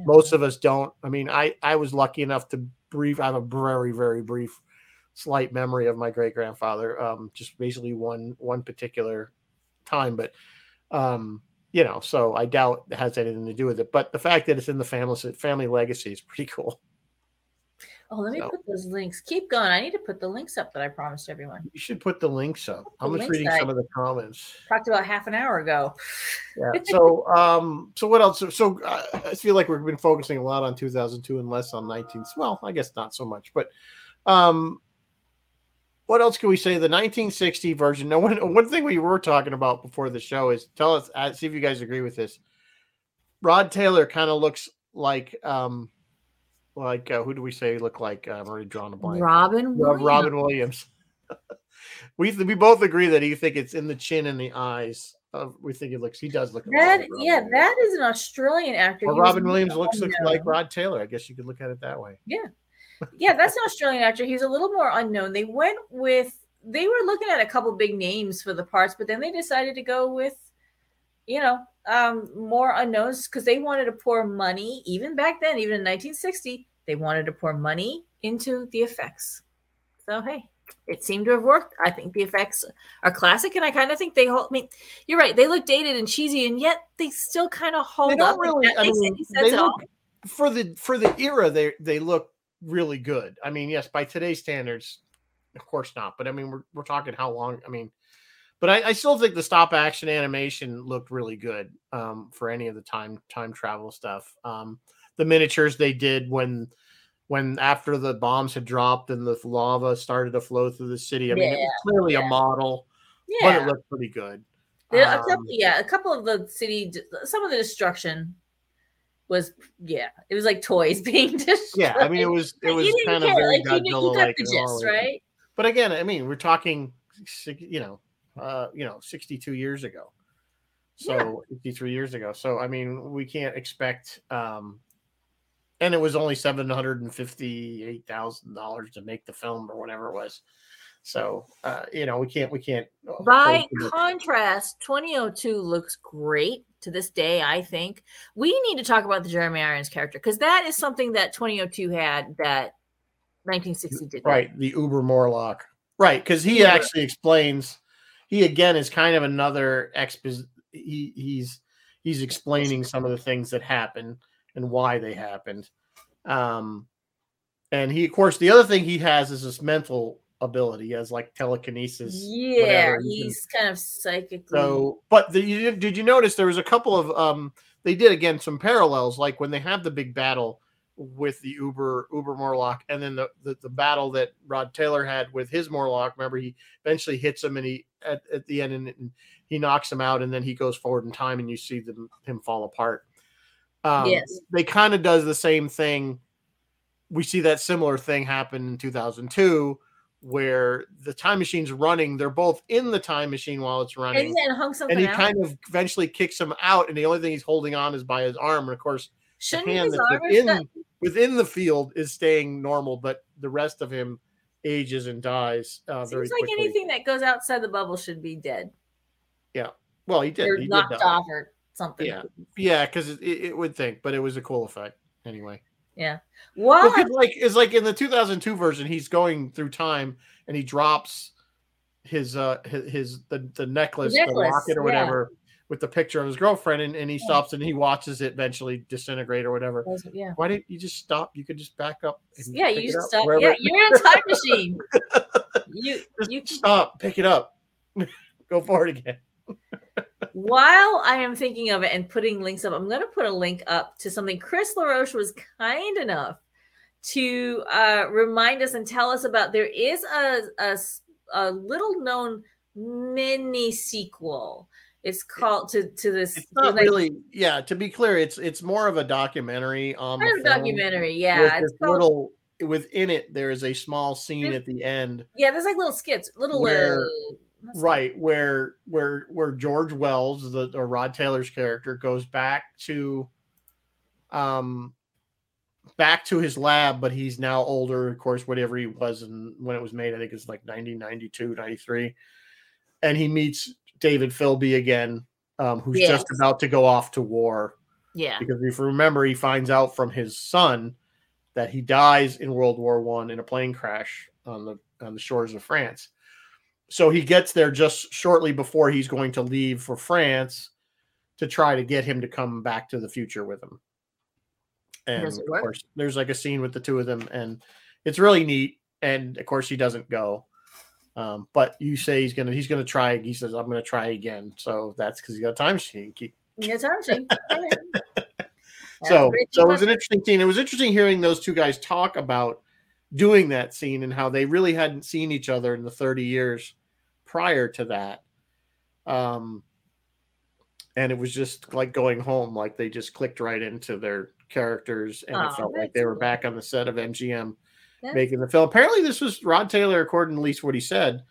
Most of us don't. I mean, I I was lucky enough to brief. I have a very very brief, slight memory of my great grandfather. Um, just basically one one particular time, but um, you know, so I doubt it has anything to do with it. But the fact that it's in the family family legacy is pretty cool.
Oh, let me
So-
put those links. Keep going. I need to put the links up that I promised everyone.
You should put the links up. I'm just reading some of the comments.
Talked about half an hour ago.
Yeah. [laughs] So, um, so what else? So, uh, I feel like we've been focusing a lot on 2002 and less on 19. Well, I guess not so much, but, um, what else can we say? The 1960 version. No one. One thing we were talking about before the show is tell us. Uh, see if you guys agree with this. Rod Taylor kind of looks like, um, like uh, who do we say look like? Uh, I'm already drawn a blank.
Robin. Williams.
Robin Williams. [laughs] we we both agree that you think it's in the chin and the eyes. Uh, we think it looks. He does look.
That
like
yeah,
Williams.
that is an Australian actor.
Or Robin Williams looks, looks like Rod Taylor. I guess you could look at it that way.
yeah, that's an Australian actor. He's a little more unknown. They went with they were looking at a couple big names for the parts, but then they decided to go with, you know, um, more unknowns because they wanted to pour money. Even back then, even in 1960, they wanted to pour money into the effects. So hey, it seemed to have worked. I think the effects are classic, and I kind of think they hold. I mean, you're right; they look dated and cheesy, and yet they still kind of hold
They don't
up.
really. I mean, they
all.
look for the for the era. They they look really good. I mean, yes, by today's standards, of course not. But I mean, we're we're talking how long? I mean, but I, I still think the stop action animation looked really good um, for any of the time time travel stuff. Um, the miniatures they did when when after the bombs had dropped and the lava started to flow through the city. I mean, it was clearly
yeah.
a model,
Yeah,
but it looked pretty good.
There- a
Um,
couple, yeah, a couple of the city, some of the destruction was, yeah, it was like toys [laughs] being destroyed.
yeah, I mean, it was it was
you
kind of very
like, you, knew- you
Godzilla
got the gist, right?
But again, I mean, we're talking, you know, uh, you know, sixty-two years ago, so fifty-three years ago. So I mean, we can't expect. um And it was only seven hundred and fifty-eight thousand dollars to make the film, or whatever it was. So uh, you know, we can't, we can't.
By
hold too much-
contrast, 2002 looks great to this day, I think. We need to talk about the Jeremy Irons character because that is something that 2002 had that 1960 did. not.
right the uber morlock right because he
Uber.
actually explains he again is kind of another expos he he's he's explaining some of the things that happened and why they happened um and he of course the other thing he has is this mental ability has like telekinesis
Yeah,
whatever, he can-
he's kind of psychically.
so but the, you, did you notice there was a couple of um they did again some parallels like when they have the big battle with the uber uber morlock and then the, the the battle that rod taylor had with his morlock remember he eventually hits him and he at, at the end and, and he knocks him out and then he goes forward in time and you see them him fall apart um
Yes.
they kind of does the same thing we see that similar thing happen in 2002 where the time machine's running they're both in the time machine while it's running
and
and he
out.
kind of eventually kicks him out, and the only thing he's holding on is by his arm. And of course, the
Shouldn't
hand
his
that's within,
stu-
within the field is staying normal, but the rest of him ages and dies uh, very
Seems like
quickly.
anything that goes outside the bubble should be dead Yeah.
well, he did.
or
He
knocked
die.
off or something.
Yeah. Yeah, because it, it would think, but it was a cool effect anyway.
Yeah.
Well,
Well,
like it's like in the 2002 version, he's going through time and he drops his uh his, his the the necklace, the
necklace,
locket or
yeah.
whatever with the picture of his girlfriend, and, and he stops and he watches it eventually disintegrate or whatever.
yeah.
Why didn't you just stop? You could just back up. and
Yeah, you
up
stop.
wherever-
Yeah, you're in a time machine. [laughs] You
Just
you
stop, pick it up, [laughs] go for it again. [laughs]
while I am thinking of it and putting links up, I'm going to put a link up to something Chris LaRoche was kind enough to uh, remind us and tell us about. There is a a little known mini sequel. It's called to to this.
It's not
like,
really, yeah. To be clear, it's it's more of a documentary on
kind
the
of documentary. Yeah, it's called,
little within it. There is a small scene at the end
yeah. There's like little skits, little
Where-
uh?
Right where where where george wells the or rod taylor's character goes back to um back to his lab but he's now older. Of course whatever he was and when it was made i think it's like 1992 93 and he meets david philby again um who's just about to go off to war.
Yeah,
because if you remember he finds out from his son that he dies in world war one in a plane crash on the on the shores of france so he gets there just shortly before he's going to leave for france to try to get him to come back to the future with him. And of course there's like a scene with the two of them and it's really neat and of course he doesn't go. Um, but you say he's gonna he's gonna try he says i'm gonna try again. So that's because he's got a time machine. Keep
yeah, time machine. [laughs] [laughs]
so so it was an interesting scene. It was interesting hearing those two guys talk about doing that scene and how they really hadn't seen each other in the 30 years prior to that. Um, and it was just like going home, like they just clicked right into their characters, and
Oh,
it felt like they were back on the set of MGM
That's-
making the film. Apparently, this was Rod Taylor, according to at least what he said.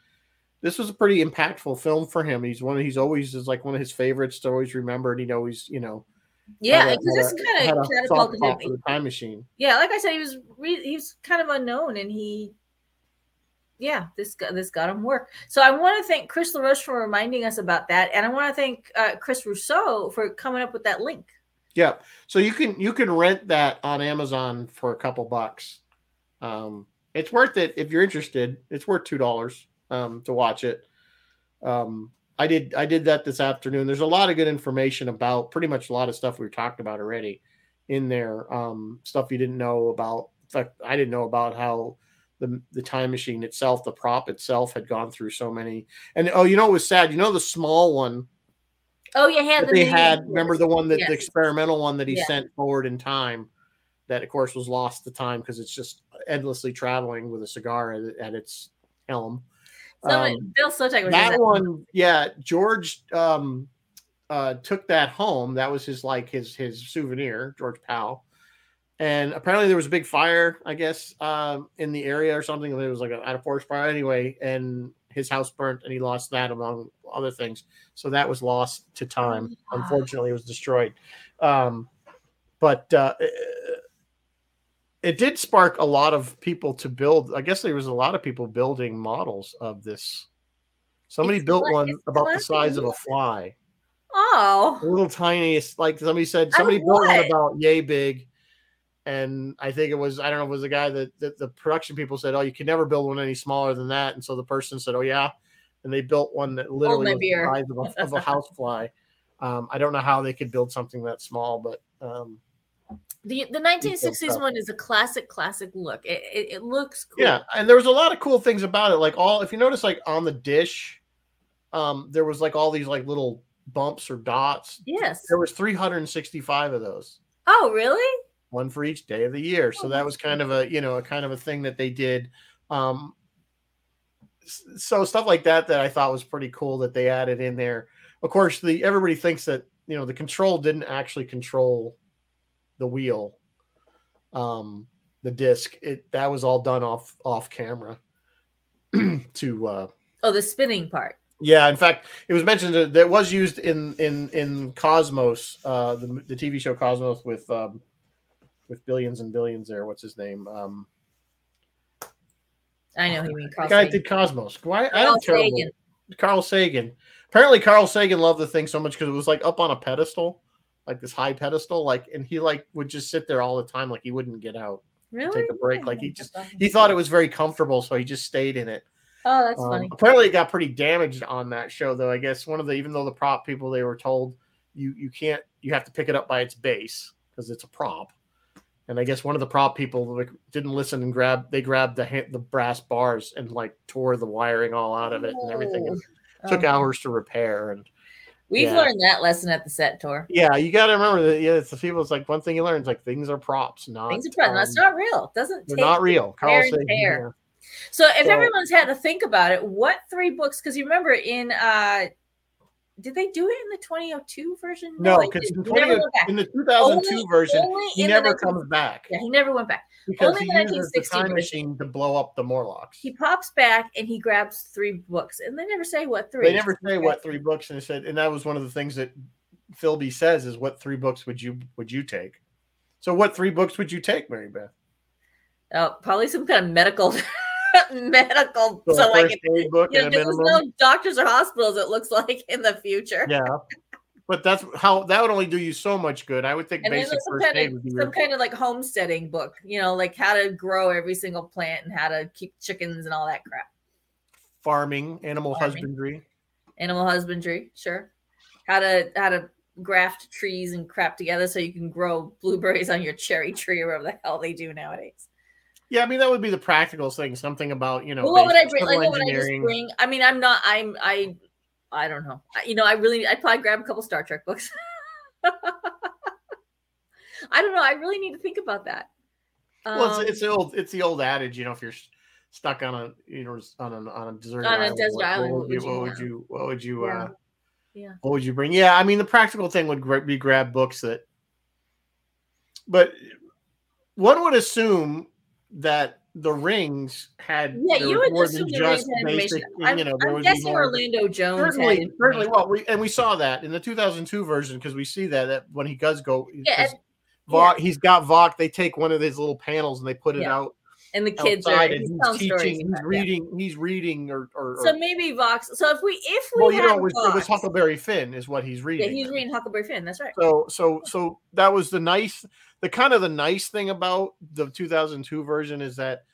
This was a pretty impactful film for him. He's one. Of, he's always is like one of his favorites to always remember, and he'd always, you know,
yeah, because this kind of catapulted him.
the time machine.
Yeah, like I said, he was re- he was kind of unknown, and he, yeah, this got this got him work. So I want to thank Chris LaRoche for reminding us about that, and I want to thank uh, Chris Rousseau for coming up with that link.
Yeah. So you can you can rent that on Amazon for a couple bucks. Um, it's worth it if you're interested. It's worth two dollars um, to watch it. Um, I did I did that this afternoon. There's a lot of good information about pretty much a lot of stuff we've talked about already in there. Um, stuff you didn't know about. In fact, I didn't know about how the the time machine itself, the prop itself, had gone through so many. And oh, you know it was sad. You know the small one
Oh yeah, had the
they had remember the one that
Yes.
the experimental one that he
Yeah.
sent forward in time that of course was lost to time because it's just endlessly traveling with a cigar at, at its helm
Somebody-
Um,
Bill Sotek was
that
that
one yeah george um uh took that home that was his like his his souvenir George Pal and apparently there was a big fire i guess um in the area or something. It was like a, at a forest fire anyway and his house burnt and he lost that among other things. So that was lost to time.
Oh,
unfortunately it was destroyed. Um but uh it did spark a lot of people to build i guess there was a lot of people building models of this. Somebody
It's
built
cla-
one about the size of a fly.
Oh,
a little tiniest like somebody said somebody built one about yay big and i think it was i don't know it was the guy that, that the production people said oh you can never build one any smaller than that and so the person said oh yeah and they built one that literally was the size of a, of a house [laughs] fly um, i don't know how they could build something that small but um,
the the 1960s one is a classic, classic look. It, it, it looks cool.
Yeah, and there was a lot of cool things about it. Like all, if you notice, like on the dish, um, there was like all these like little bumps or dots.
Yes.
There was 365 of those,
Oh, really?
One for each day of the year. So
Oh,
that was kind of a you know a kind of a thing that they did. Um, so stuff like that that I thought was pretty cool that they added in there. Of course, the everybody thinks that you know the control didn't actually control the wheel, um, the disc. It that was all done off off camera [clears throat] to uh,
Oh, the spinning part.
yeah, in fact, it was mentioned that that was used in in in Cosmos, uh, the the TV show Cosmos with um, with billions and billions. There, what's his name? Um,
I know who you mean.
the
Carl
guy
Sagan.
did Cosmos. Why? I
Carl
don't terrible.
Sagan.
Carl Sagan. Apparently, Carl Sagan loved the thing so much because it was like up on a pedestal, like this high pedestal, like, and he like would just sit there all the time, like he wouldn't get out.
Really?
take a break,
I
like, he just- He thought it was very comfortable, so he just stayed in it.
Oh, that's
Um,
funny.
Apparently, it got pretty damaged on that show, though. I guess one of the even though the prop people they were told you you can't you have to pick it up by its base because it's a prop. And I guess one of the prop people like, didn't listen and grab they grabbed the ha- the brass bars and like tore the wiring all out of it and everything. and took
Oh.
hours to repair and
We've
yeah.
learned that lesson at the set tour.
yeah, you got to remember that. Yeah, it's the people. It's like one thing you learn is like things are props, not
Things are present. That's
um,
not real. Doesn't
they're
take
not real. Carl
wear and
Sagan, yeah.
So if
So-
everyone's had to think about it, what three books? Because you remember in uh did they do it in the 2002 version?
No, because
didn't.
in,
He never
20
went back.
Oh, in the 2002
Only-
version,
only
he never
19
comes back
Yeah, he never went back.
because
only
he
the
uses the
1960
time
version.
machine to blow up the Morlocks.
He pops back and he grabs three books, and they never say what three.
They never say what three books, and they said, and that was one of the things that Philby says is, "What three books would you would you take?" So, what three books would you take, Mary Beth?
Oh, probably some kind of medical, [laughs] [laughs] medical.
So,
So, like,
book
you know, there's no doctors or hospitals. It looks [laughs] like in the future.
Yeah, but that's how that would only do you so much good. I would think
And
basic
some
first
kind,
aid
of,
would be
some kind of like homesteading book, you know, like how to grow every single plant and how to keep chickens and all that crap.
farming, animal
Farming.
husbandry.
Animal husbandry, sure. How to how to graft trees and crap together so you can grow blueberries on your cherry tree or whatever the hell they do nowadays.
Yeah, I mean that would be the practical thing. Something about you know.
Well, what would I bring? Like, what would I just bring? I mean, I'm not. I'm. I. I don't know. I- You know, I really. I'd probably grab a couple Star Trek books. [laughs] I don't know. I really need to think about that.
well,
Um,
it's, it's the old it's the old adage, you know, if you're stuck on a you know on a on a deserted
On a desert
what,
island,
what would you what would you what would you
Yeah.
uh
Yeah.
what would you bring? Yeah, I mean the practical thing would be grab books that, but one would assume that the rings had
yeah, you would
more than just basic,
I'm,
you know,
I'm guessing Orlando Jones
Certainly, certainly. Well, we and we saw that in the 2002 version because we see that, that when he does go,
Yeah,
Vok, he's got Vok. They take one of his little panels and they put it
Yeah.
out
and the kids are he's
he's teaching, he's
yeah.
reading, he's reading, or or,
So maybe Vox. So if we if we
well, you know, it was, it was Huckleberry Finn is what he's
yeah,
reading.
he's reading Huckleberry Finn. That's right.
So so so that was the nice, the kind of the nice thing about the 2002 version is that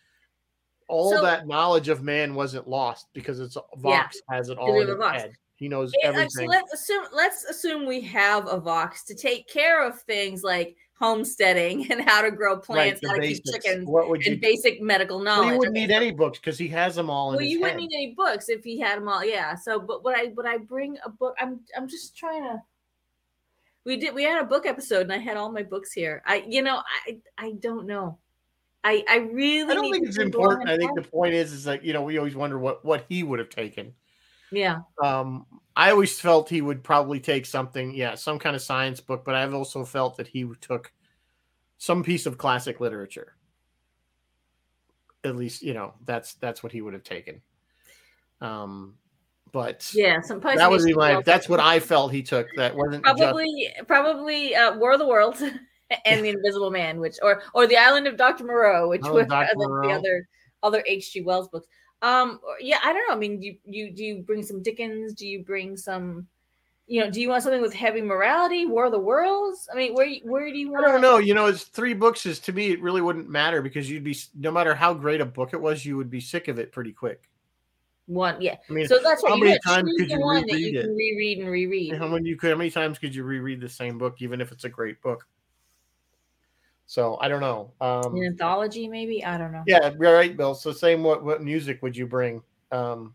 all
So-
that knowledge of man wasn't lost because it's uh, Vox
Yeah,
has it all in his
Vox.
head. He knows
It- like, so
everything.
let's assume let's assume we have a Vox to take care of things like homesteading [laughs] and how to grow plants,
the
how to keep chickens,
What would you?
and basic medical
Well,
knowledge.
you wouldn't need any books because he has them all in
Well, you wouldn't need any books if he had them all. Yeah. So, but what I would I bring a book? I'm I'm just trying to. We did. We had a book episode, and I had all my books here. I, you know, I I don't know. I I really.
I don't think it's important. I think the point is, is that you know, we always wonder what what he would have taken.
Yeah.
Um, I always felt he would probably take something, yeah, some kind of science book, but I've also felt that he took some piece of classic literature. At least, you know, that's that's what he would have taken. Um, but
Yeah. Some probably
that would be my. That's what I felt he took. That wasn't just-
probably probably uh, War of the Worlds [laughs] and the Invisible Man, which or or the Island of Doctor Moreau, which were
of Dr.
the, the other other H.G. Wells books. Um, yeah, I don't know. I mean, do you, you do you bring some Dickens? Do you bring some? You know, do you want something with heavy morality? War of the Worlds? I mean, where where do you Want I
don't know. You know, it's three books. Is to me, it really wouldn't matter because you'd be no matter how great a book it was, you would be sick of it pretty quick.
One, yeah.
I mean,
So that's
how
right. You
many times could you
one that
reread
you
it?
can reread and reread.
how many you could how many times could you reread the same book, even if it's a great book? So I don't know. Um,
An anthology, maybe. I don't know.
yeah, you're right, Bill. So same. What what music would you bring? Um,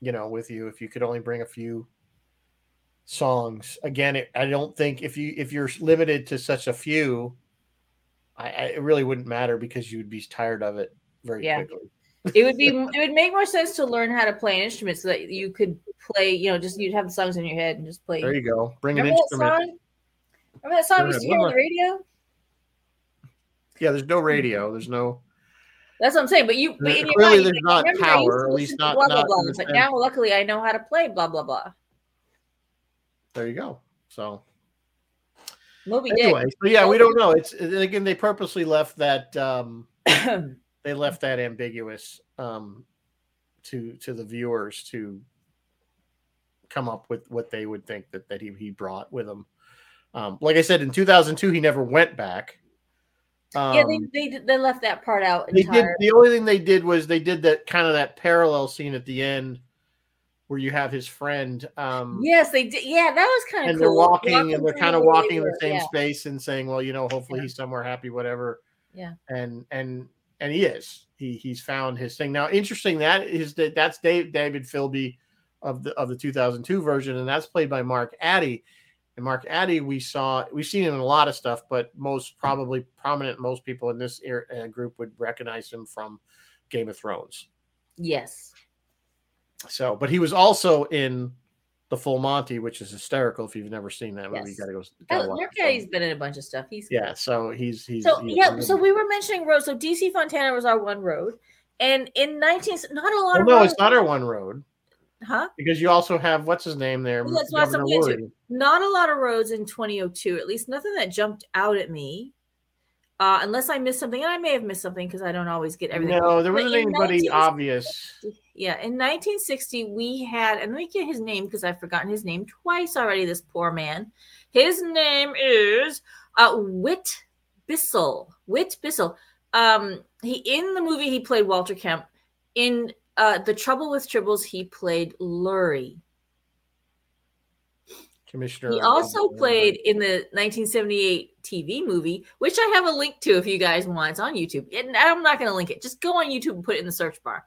you know, with you if you could only bring a few songs. Again, it, I don't think if you if you're limited to such a few, I, I it really wouldn't matter because you would be tired of it very
Yeah.
quickly.
It would be it would make more sense to learn how to play an instrument so that you could play you know just you'd have the songs in your head and just play
There you go. Bring an
remember that
instrument.
song remember that song we used to hear on the radio
Yeah, there's no radio. There's no.
that's what i'm saying but you but in your
Clearly
mind,
there's not
remember I used to
power, at least not-
blah blah
not
blah
in the
but now luckily i know how to play blah blah blah
There you go. So
moby
anyway, so yeah, we don't know. It's again they purposely left that um
dick [coughs]
they left that ambiguous um to to the viewers to come up with what they would think that that he, he brought with him. Um, like I said, in 2002, he never went back. Um,
yeah they, they they left that part out
they did the only thing they did was they did that kind of that parallel scene at the end where you have his friend um
yes they did yeah that was kind of
and
cool
they're walking and they're kind of walking in the same
yeah.
space and saying well you know hopefully
Yeah.
he's somewhere happy whatever
Yeah.
and and and he is. He he's found his thing. Now interesting that is that that's dave david philby of the of the 2002 version and that's played by mark addy. And mark addy we saw we've seen him in a lot of stuff but most probably prominent most people in this er- uh, group would recognize him from game of thrones.
Yes.
So, but he was also in the Full Monty, which is hysterical. If you've never seen that movie, you
Yes.
got to go. Oh, gotta
oh, Mark
it.
Addy's been in a bunch of stuff he's
Yeah, so he's he's
So
he's
yeah, so we were mentioning roads. So DC Fontana was our one road, and in nineteen, not a lot
Well,
of
no,
roads,
it's not our one road
huh?
because you also have what's his name there,
Well, that's what I'm
Governor
getting to.
Wood.
Not a lot of roads in 2002. At least nothing that jumped out at me. Uh, unless I missed something, and I may have missed something because I don't always get everything.
No, there wasn't anybody
19
obvious.
Yeah, in 1960, we had, and let me get his name because I've forgotten his name twice already. This poor man. His name is uh, Whit Bissell. Whit Bissell. Um, he in the movie he played Walter Kemp. In uh, The Trouble with Tribbles, he played Lurie.
Commissioner.
He also played in the 1978 TV movie, which I have a link to if you guys want. It's on YouTube. And I'm not going to link it. Just go on YouTube and put it in the search bar.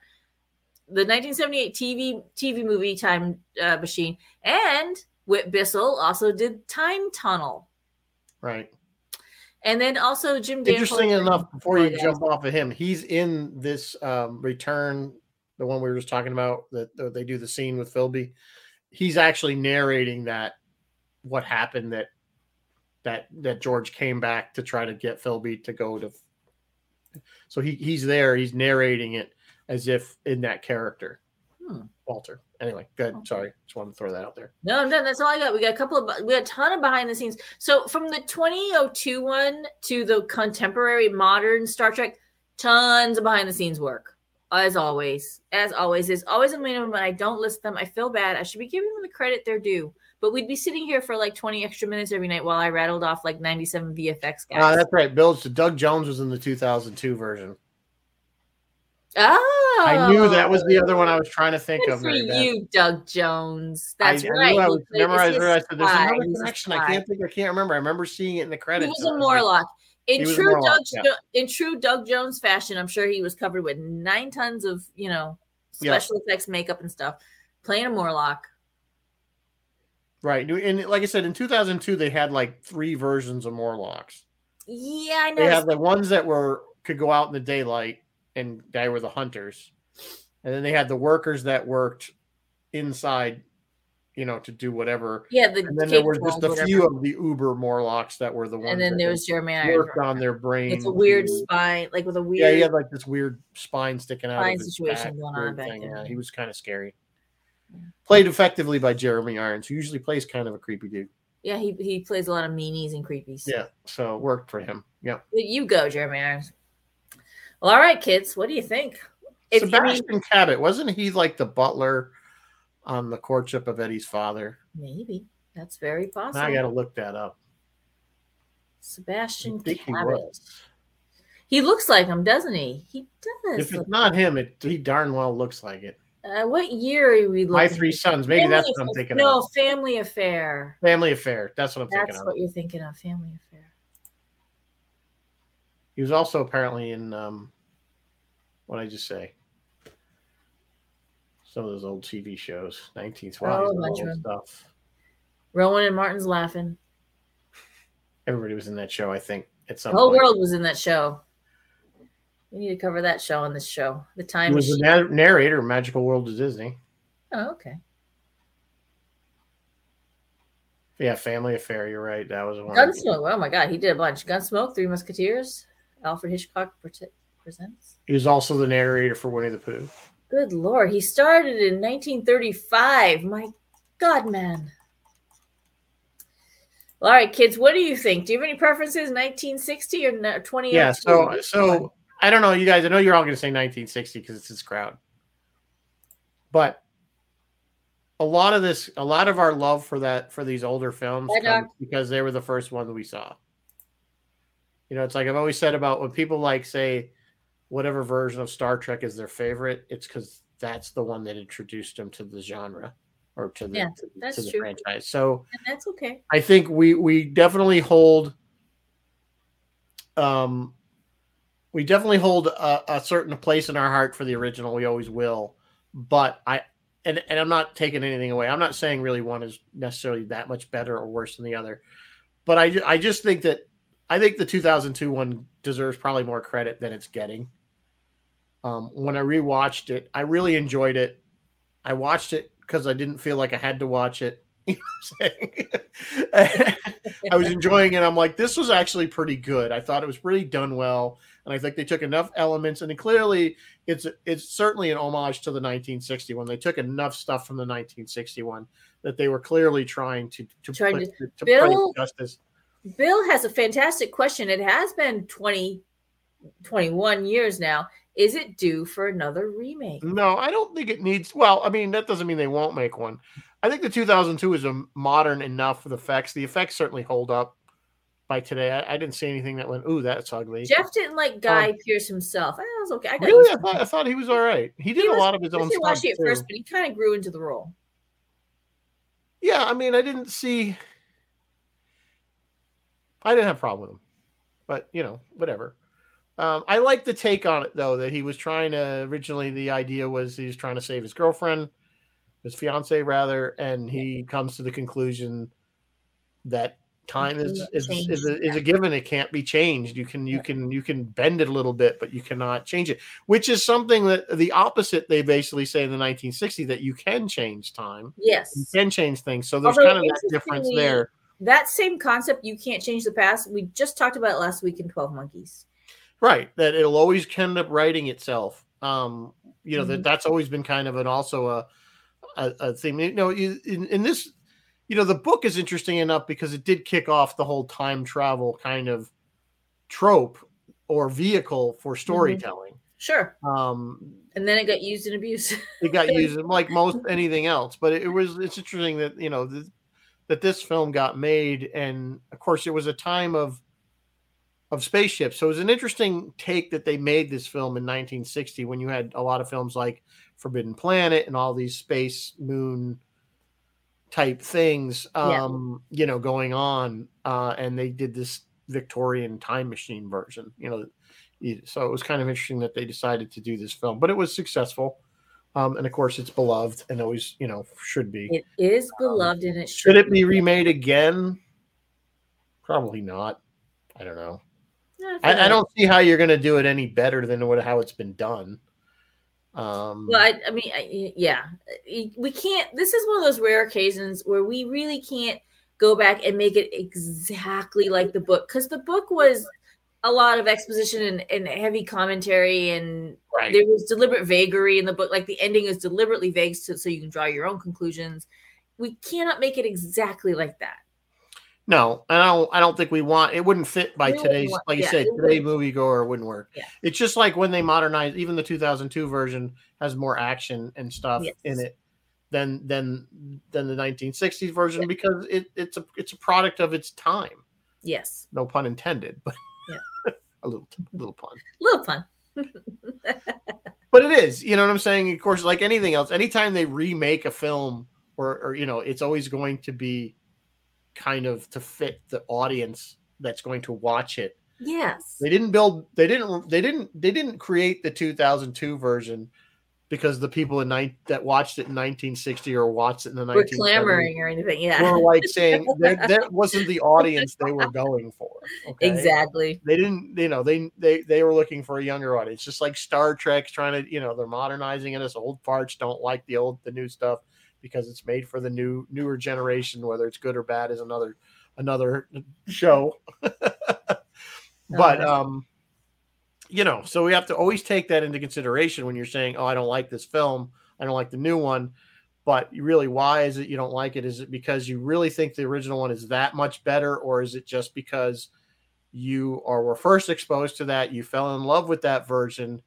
The 1978 TV TV movie Time uh, Machine, and Whit Bissell also did Time Tunnel.
right.
And then also Jim.
Interesting enough, before you jump off of him, he's in this um, return, the one we were just talking about that that they do the scene with Philby. He's actually narrating that what happened that that that George came back to try to get Philby to go to. So he he's there. He's narrating it as if in that character,
Hmm.
Walter. Anyway, good.
Okay.
Sorry, just wanted to throw that out there.
No, I'm done. That's all I got. We got a couple of we got a ton of behind the scenes. So from the 2002 one to the contemporary modern Star Trek, tons of behind the scenes work. As always, as always, there's always a minimum, but I don't list them. I feel bad. I should be giving them the credit they're due. But we'd be sitting here for like 20 extra minutes every night while I rattled off like 97 VFX guys.
Uh, that's right. Bill. Doug Jones was in the 2002 version.
oh,
I knew that was the other one I was trying to think
Good
of.
for you, Doug Jones. That's
I,
right.
I I was memorized. I said, "There's another
He's
connection." I can't think. I can't remember. I remember seeing it in the
He
credits.
was a
I was like,
Morlock. In
He a
true
Morlock,
Doug,
yeah.
In true Doug Jones fashion, I'm sure he was covered with nine tons of you know
Yeah.
special effects, makeup, and stuff. Playing a Morlock.
Right. And like I said, in 2002, they had like three versions of Morlocks.
Yeah, I know.
They had the ones that were could go out in the daylight, and they were the hunters, and then they had the workers that worked inside, you know, to do whatever.
yeah, the
And then there were just a few of the Uber Morlocks that were the ones.
and then
that
there was Jeremy Irons.
worked on their brain.
It's a weird
to-
spine, like with a weird.
Yeah, he had like this weird spine sticking out.
Spine
of his
situation going on back
thing,
there.
Yeah, he was kind of scary. Played effectively by Jeremy Irons, who usually plays kind of a creepy dude.
yeah, he he plays a lot of meanies and creepies.
Yeah, so it worked for him. Yeah.
You go, Jeremy Irons. Well, all right, kids. What do you think? If- I mean,
Sebastian Cabot wasn't he like the butler on the courtship of Eddie's father?
maybe that's very possible.
Now I got to look that up.
Sebastian
think he
Cabot. He looks like him, doesn't he? He does.
If it's not him, it he darn well looks like it.
Uh, what year are we looking?
My three sons. Maybe
Family
that's what I'm thinking
No,
of.
Family Affair.
Family Affair. That's what I'm
That's
thinking of.
what you're thinking of. Family Affair.
He was also apparently in um, what did I just say? Some of those old TV shows, 1920s
Oh, a
and
bunch
old
of 'em.
stuff.
Rowan and Martin's Laugh-In.
Everybody was in that show, I think, at
The
some
whole
point.
world was in that show. We need to cover that show on this show. The
He
time
was the
machine.
narrator of Magical World of Disney.
Oh, okay.
Yeah, Family Affair. You're right. That was one.
Gunsmoke. Oh my God, he did a bunch. Gunsmoke, Three Musketeers, Alfred Hitchcock presents.
He was also the narrator for Winnie the Pooh.
Good lord, he started in 1935. My God, man. All right, kids, what do you think? Do you have any preferences, 1960 or no- 20?
Yeah. So, so I don't know, you guys. I know you're all going to say 1960 because it's this crowd, but a lot of this, a lot of our love for that for these older films because they were the first ones we saw. You know, it's like I've always said about when people like say whatever version of Star Trek is their favorite, it's because that's the one that introduced them to the genre or to the
Yeah,
to, to the
true.
franchise. So
and that's okay.
I think we we definitely hold um we definitely hold a, a certain place in our heart for the original. We always will. But I and and I'm not taking anything away. I'm not saying really one is necessarily that much better or worse than the other. But I I just think that I think the 2002 one deserves probably more credit than it's getting. Um, when I rewatched it, I really enjoyed it. I watched it because I didn't feel like I had to watch it. [laughs] You know I'm saying? [laughs] I was enjoying it. I'm like, this was actually pretty good. I thought it was really done well, and I think they took enough elements. And clearly, it's it's certainly an homage to the 1961. They took enough stuff from the 1961 that they were clearly trying to to
Trying
put, to, to
Bill-
justice.
Bill has a fantastic question. It has been 20, 21 years now. Is it due for another remake?
No, I don't think it needs. Well, I mean, that doesn't mean they won't make one. I think the 2002 is a modern enough with effects. The effects certainly hold up today. I, I didn't see anything that went, "Ooh, that's ugly."
Jeff didn't like Guy Pearce himself. I was okay. I got.
Really, I thought, I thought he was all right. He did
He
a
was-
lot of his own stuff
it at first, but he kind of grew into the role.
Yeah, I mean, I didn't see. I didn't have a problem with him, but you know, whatever. Um, I like the take on it though that he was trying to originally. The idea was he was trying to save his girlfriend, his fiance rather, and he comes to the conclusion that time is is, is, a, is a given it can't be changed you can you can you can bend it a little bit but you cannot change it which is something that the opposite they basically say in the 1960s that you can change time
yes you
can change things so there's
Although
kind of that difference there
That same concept, you can't change the past. We just talked about it last week in 12 Monkeys.
right that it'll always end up writing itself um you know
Mhm.
that that's always been kind of an also a a, a theme you know you- in, in this you know the book is interesting enough because it did kick off the whole time travel kind of trope or vehicle for storytelling
Sure.
um
And then it got used and abused.
it got [laughs] used like most anything else but it was it's interesting that you know th- that this film got made and of course it was a time of of spaceships so it was an interesting take that they made this film in 1960 when you had a lot of films like forbidden planet and all these space moon type things
Yeah.
um you know going on uh and they did this victorian time machine version you know so it was kind of interesting that they decided to do this film but it was successful um and of course it's beloved and always you know should be.
It is beloved and it
Um, should
should
it be remade again? Probably not. I don't know. I, I don't see how you're going to do it any better than what how it's been done um
Well, I, I mean, I, yeah, we can't. This is one of those rare occasions where we really can't go back and make it exactly like the book because the book was a lot of exposition and, and heavy commentary, and
right
there was deliberate vagary in the book. Like the ending is deliberately vague, so, so you can draw your own conclusions. We cannot make it exactly like that.
No, I don't. I don't think we want. It wouldn't fit by today's, like you
yeah,
said, today moviegoer wouldn't work.
Yeah.
It's just like when they modernized. Even the 2002 version has more action and stuff
Yes.
in it than than than the 1960s version because it, it's a it's a product of its time.
Yes,
No pun intended, but
Yeah. [laughs]
a little a little pun.
little fun. [laughs]
But it is. You know what I'm saying? Of course, like anything else, anytime they remake a film, or or you know, it's always going to be kind of to fit the audience that's going to watch it
Yes,
They didn't build. They didn't. They didn't. They didn't create the 2002 version because the people in nine that watched it in 1960 or watched it in the
we're
1970s
clamoring or anything. Yeah,
were like saying [laughs] that wasn't the audience they were going for. okay?
exactly.
They didn't. You know, they they they were looking for a younger audience, just like Star Trek's trying to. You know, they're modernizing it. as old farts don't like the old the new stuff because it's made for the new newer generation. Whether it's good or bad is another another show. [laughs] but
Uh-huh.
um you know so we have to always take that into consideration when you're saying oh i don't like this film i don't like the new one but really why is it you don't like it is it because you really think the original one is that much better or is it just because you are were first exposed to that you fell in love with that version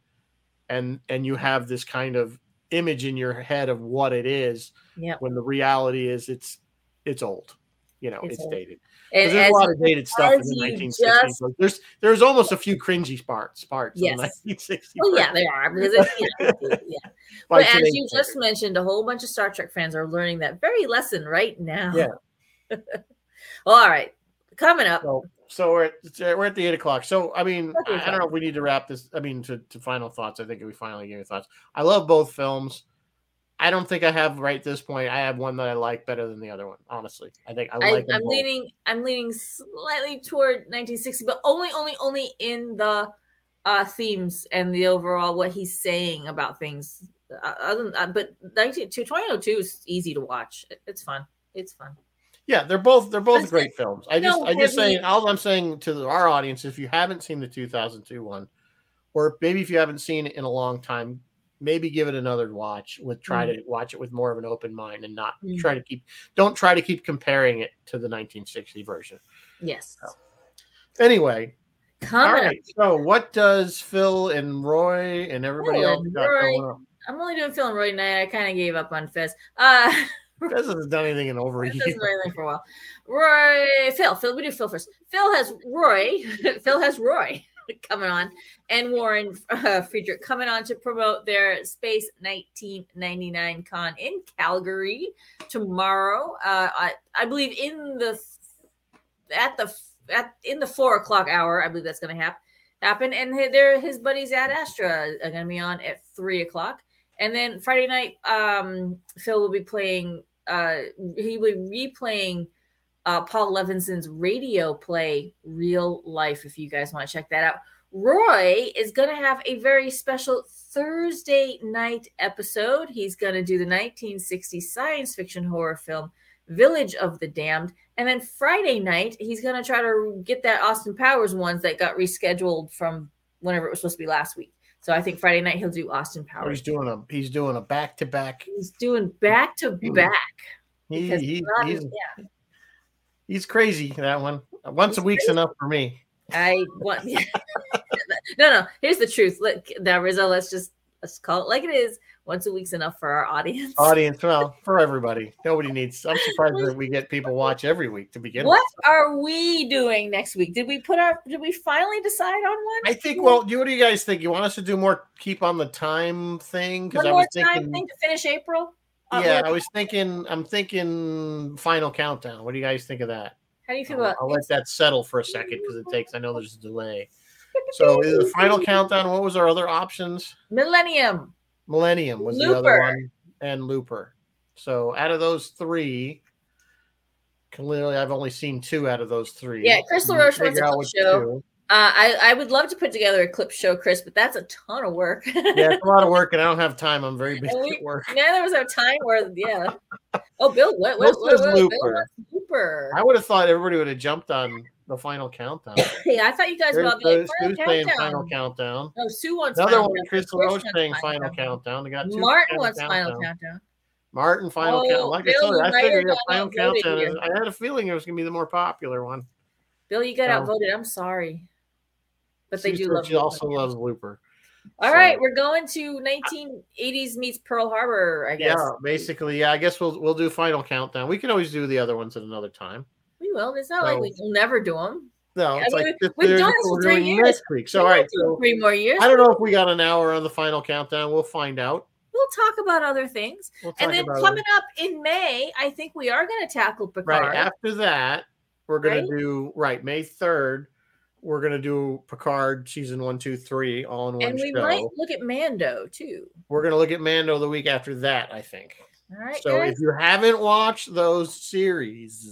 and and you have this kind of image in your head of what it is
Yep.
when the reality is it's it's old you know
It's
it's, dated
And
there's a lot of dated stuff in the 1960s.
just-
Like, there's there's almost a few cringy parts parts in the
Yes.
1960s.
Well, yeah, there are because it's, you know, yeah. [laughs] But as you just mentioned, a whole bunch of Star Trek fans are learning that very lesson right now.
Yeah.
well, [laughs] all right, coming up.
so so we're at, we're at the eight o'clock. So I mean, I, I don't know if we need to wrap this. I mean, to, to final thoughts. I think we finally gave thoughts. I love both films. I don't think I have right this point. I have one that I like better than the other one. Honestly, I think I,
I
like.
I'm
both.
leaning. I'm leaning slightly toward 1960, but only, only, only in the uh themes and the overall what he's saying about things. Uh, other than, uh, but 19, 2002 is easy to watch. It- it's fun. It's fun.
Yeah, they're both they're both great films. I just
no
I just saying all I'm saying to our audience, if you haven't seen the 2002 one, or maybe if you haven't seen it in a long time, maybe give it another watch. With try to watch it with more of an open mind and not
Mm.
try to keep don't try to keep comparing it to the 1960 version.
Yes.
Anyway, all
up.
So what does Phil and Roy and everybody
Phil
else
and
got
Roy. I'm only doing Phil and Roy tonight. I kind of gave up on Fez. Uh, [laughs]
Fez hasn't done anything in over a year.
doesn't really for a while. Roy, Phil, Phil, we do Phil first. Phil has Roy, [laughs] Phil has Roy [laughs] coming on, and Warren [laughs] uh, Friedrich coming on to promote their Space 1999 con in Calgary tomorrow. Uh, I, I believe in the at the at in the four o'clock hour. I believe that's going to happen. Happen and there his buddies at Astra are going to be on at three o'clock. And then Friday night, um, Phil will be playing. Uh, he will be replaying uh, Paul Levinson's radio play, Real Life, if you guys want to check that out. Roy is going to have a very special Thursday night episode. He's going to do the 1960 science fiction horror film Village of the Damned. And then Friday night, he's going to try to get that Austin Powers ones that got rescheduled from whenever it was supposed to be last week. So I think Friday night he'll do Austin
Oh,
Powers.
he's doing a he's doing a back to back.
He's doing back to back.
He,
because
he,
not-
he's
yeah,
he's crazy that one. Once a
He's
week's enough for me.
I want. [laughs] no, no. Here's the truth. Look, now Rizzo, let's just let's call it like it is. Once a week's enough for our audience. [laughs]
Audience, well, for [laughs] everybody. Nobody needs. I'm surprised that we get people watch every week to begin
What
with.
are we doing next week? Did we put our? Did we finally decide on one?
I think. Well, do what do you guys think? You want us to do more? Keep on the time thing because I
more
was
time
thinking.
thing to finish April. Uh,
yeah, I was thinking. I'm thinking final countdown. What do you guys think of that?
How do you feel
I'll,
about?
I'll let that settle for a second because it takes. I know there's a delay. So the final [laughs] countdown. What was our other options?
Millennium.
Millennium was the other one, and Looper. So out of those three, clearly I've only seen two out of those three.
Yeah, Chris LaRoche wants a clip show. Uh, I I would love to put together a clip show, Chris, but that's a ton of work. [laughs]
Yeah, it's a lot of work, and I don't have time. I'm very busy
we-
at work.
Neither was our time where, yeah. Oh, Bill, what, what, what, what,
Looper.
Looper.
I would have thought everybody would have jumped on the final countdown. [laughs]
yeah, I thought you guys
There's
all be like,
those
final
Sue's saying
countdown.
final countdown.
No, Sue wants
Another
final
one,
countdown.
Chris
wants
saying final countdown. They got two
Martin wants final
countdown.
countdown.
Martin final
Oh,
countdown. Like
Bill,
I you I figured final countdown. Is, I had a feeling it was going to be the more popular one.
Bill, you got
So-
outvoted. I'm sorry. But they do love
She also loves Looper.
All
so-
right, we're going to 1980s meets Pearl Harbor, I guess.
Yeah, basically, yeah. I guess we'll we'll do final countdown. We can always do the other ones at another time.
Will. It's not like we will never do them.
No,
I
it's
mean,
like
we, we've done this for three years.
next week. So all right, so
three more years.
I don't know if we got an hour on the final countdown. We'll find out.
We'll talk about other things.
We'll
And then coming
it.
up in May, I think we are going to tackle Picard.
right after that. We're gonna do right May third. We're gonna do Picard season one, two, three, all in one
and we
show.
might look at Mando too.
We're gonna look at Mando the week after that. I think.
All right,
so
guys,
if you haven't watched those series,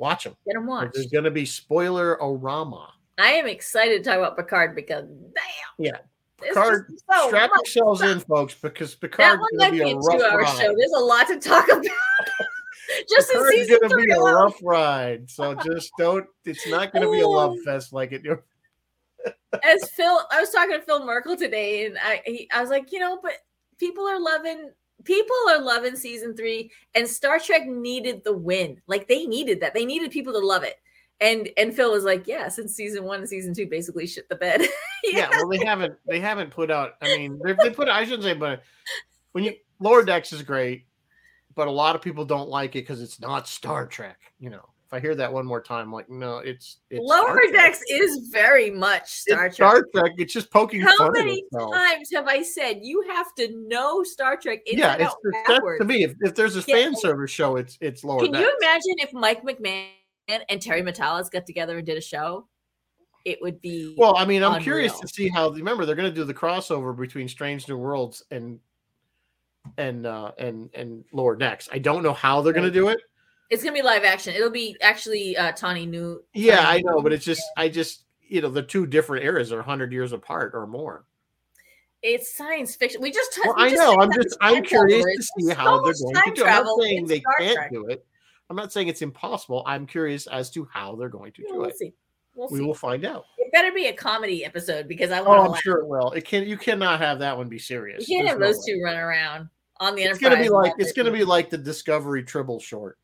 watch them.
get them watched.
There's gonna be spoiler orama.
I am excited to talk about Picard because damn,
Yeah. Picard,
so
Strap yourselves in, folks, because Picard's gonna
might
be
be
a rough
two-hour show. There's a lot to talk about. [laughs] just in
Picard's
season
gonna
three
be a rough ride. So just don't. It's not gonna be a love [laughs] fest like it.
As Phil, I was talking to Phil Merkel today, and I he, I was like, you know, but people are loving people are loving season three, and Star Trek needed the win. Like they needed that. They needed people to love it. And and Phil was like, yeah, since season one and season two basically shit the bed. [laughs]
Yeah. Well, they haven't. They haven't put out. I mean, they, they put. I shouldn't say, but when you Lower Decks is great, but a lot of people don't like it because it's not Star Trek. You know, if I hear that one more time, like no, it's, it's
Lower. Decks is very much Star
It's
Trek.
Star Trek. It's just poking
How
fun
many times have I said you have to know Star Trek
yeah, it's,
backwards?
to me. If, if there's a
Yeah.
fan service show, it's it's Lower
Can
Decks.
you imagine if Mike McMahan and Terry Matalas got together and did a show? It would be
Well, I mean, I'm curious to see how. Remember, they're going to do the crossover between Strange New Worlds and and uh and and Lower Decks. I don't know how they're going to do it.
It's gonna be live action. It'll be actually uh Tawny New.
Yeah, I know,
New-
but it's just, I just, you know, the two different eras are hundred years apart or more.
it's science fiction. We just
Well,
we
I
just
know. I'm just, I'm curious to see
so
how they're going to do. it. I'm not saying they
Star
can't
Trek.
do it. I'm not saying it's impossible. I'm curious as to how they're going to do
We'll
it.
see. We'll
We
see.
will find out.
It better be a comedy episode because I want to Oh,
I'm
laugh.
sure it will. It can. You cannot have that one be serious.
You can't
There's
have
no
those
way.
two run around on the
It's
Enterprise.
gonna be like it's gonna be like the Discovery Tribble short.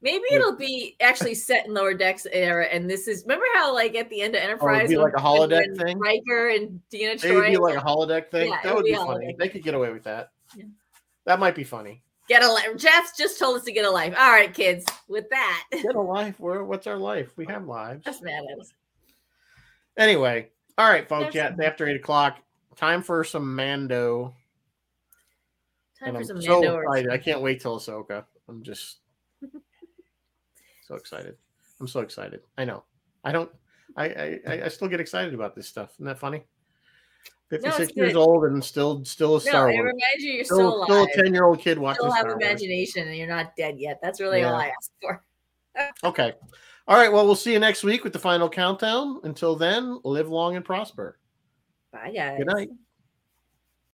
Maybe it'll be actually set in Lower Decks era, and this is remember how like at the end of
Oh,
Enterprise,
it'd be like a holodeck thing?
Riker and Deanna
Maybe it'd
Troi
be like a holodeck thing.
Yeah,
that would
be
be funny. They could get away with that.
Yeah.
That might be funny.
get a life. Jeff just told us to get a life. All right, kids. With that, [laughs]
Get a life. Where? What's our life? We have lives.
that's mad at us.
Anyway, all right, folks.
There's
Yeah, after eight o'clock, time for some Mando.
Time
and
for
I'm
some
so
Mando. or
excited. I can't wait till Ahsoka. I'm just so excited. I'm so excited. I know. I don't. I, I I- still get excited about this stuff. Isn't that funny? 56
it's
years old and still still a
No,
Star
it
Wars.
reminds you you're still,
Still, a 10 year old kid watching
still have
Star Wars.
imagination and you're not dead yet. That's really all I ask for. [laughs]
Okay. All right. Well, we'll see you next week with the final countdown. Until then, live long and prosper.
Bye, guys.
Good night.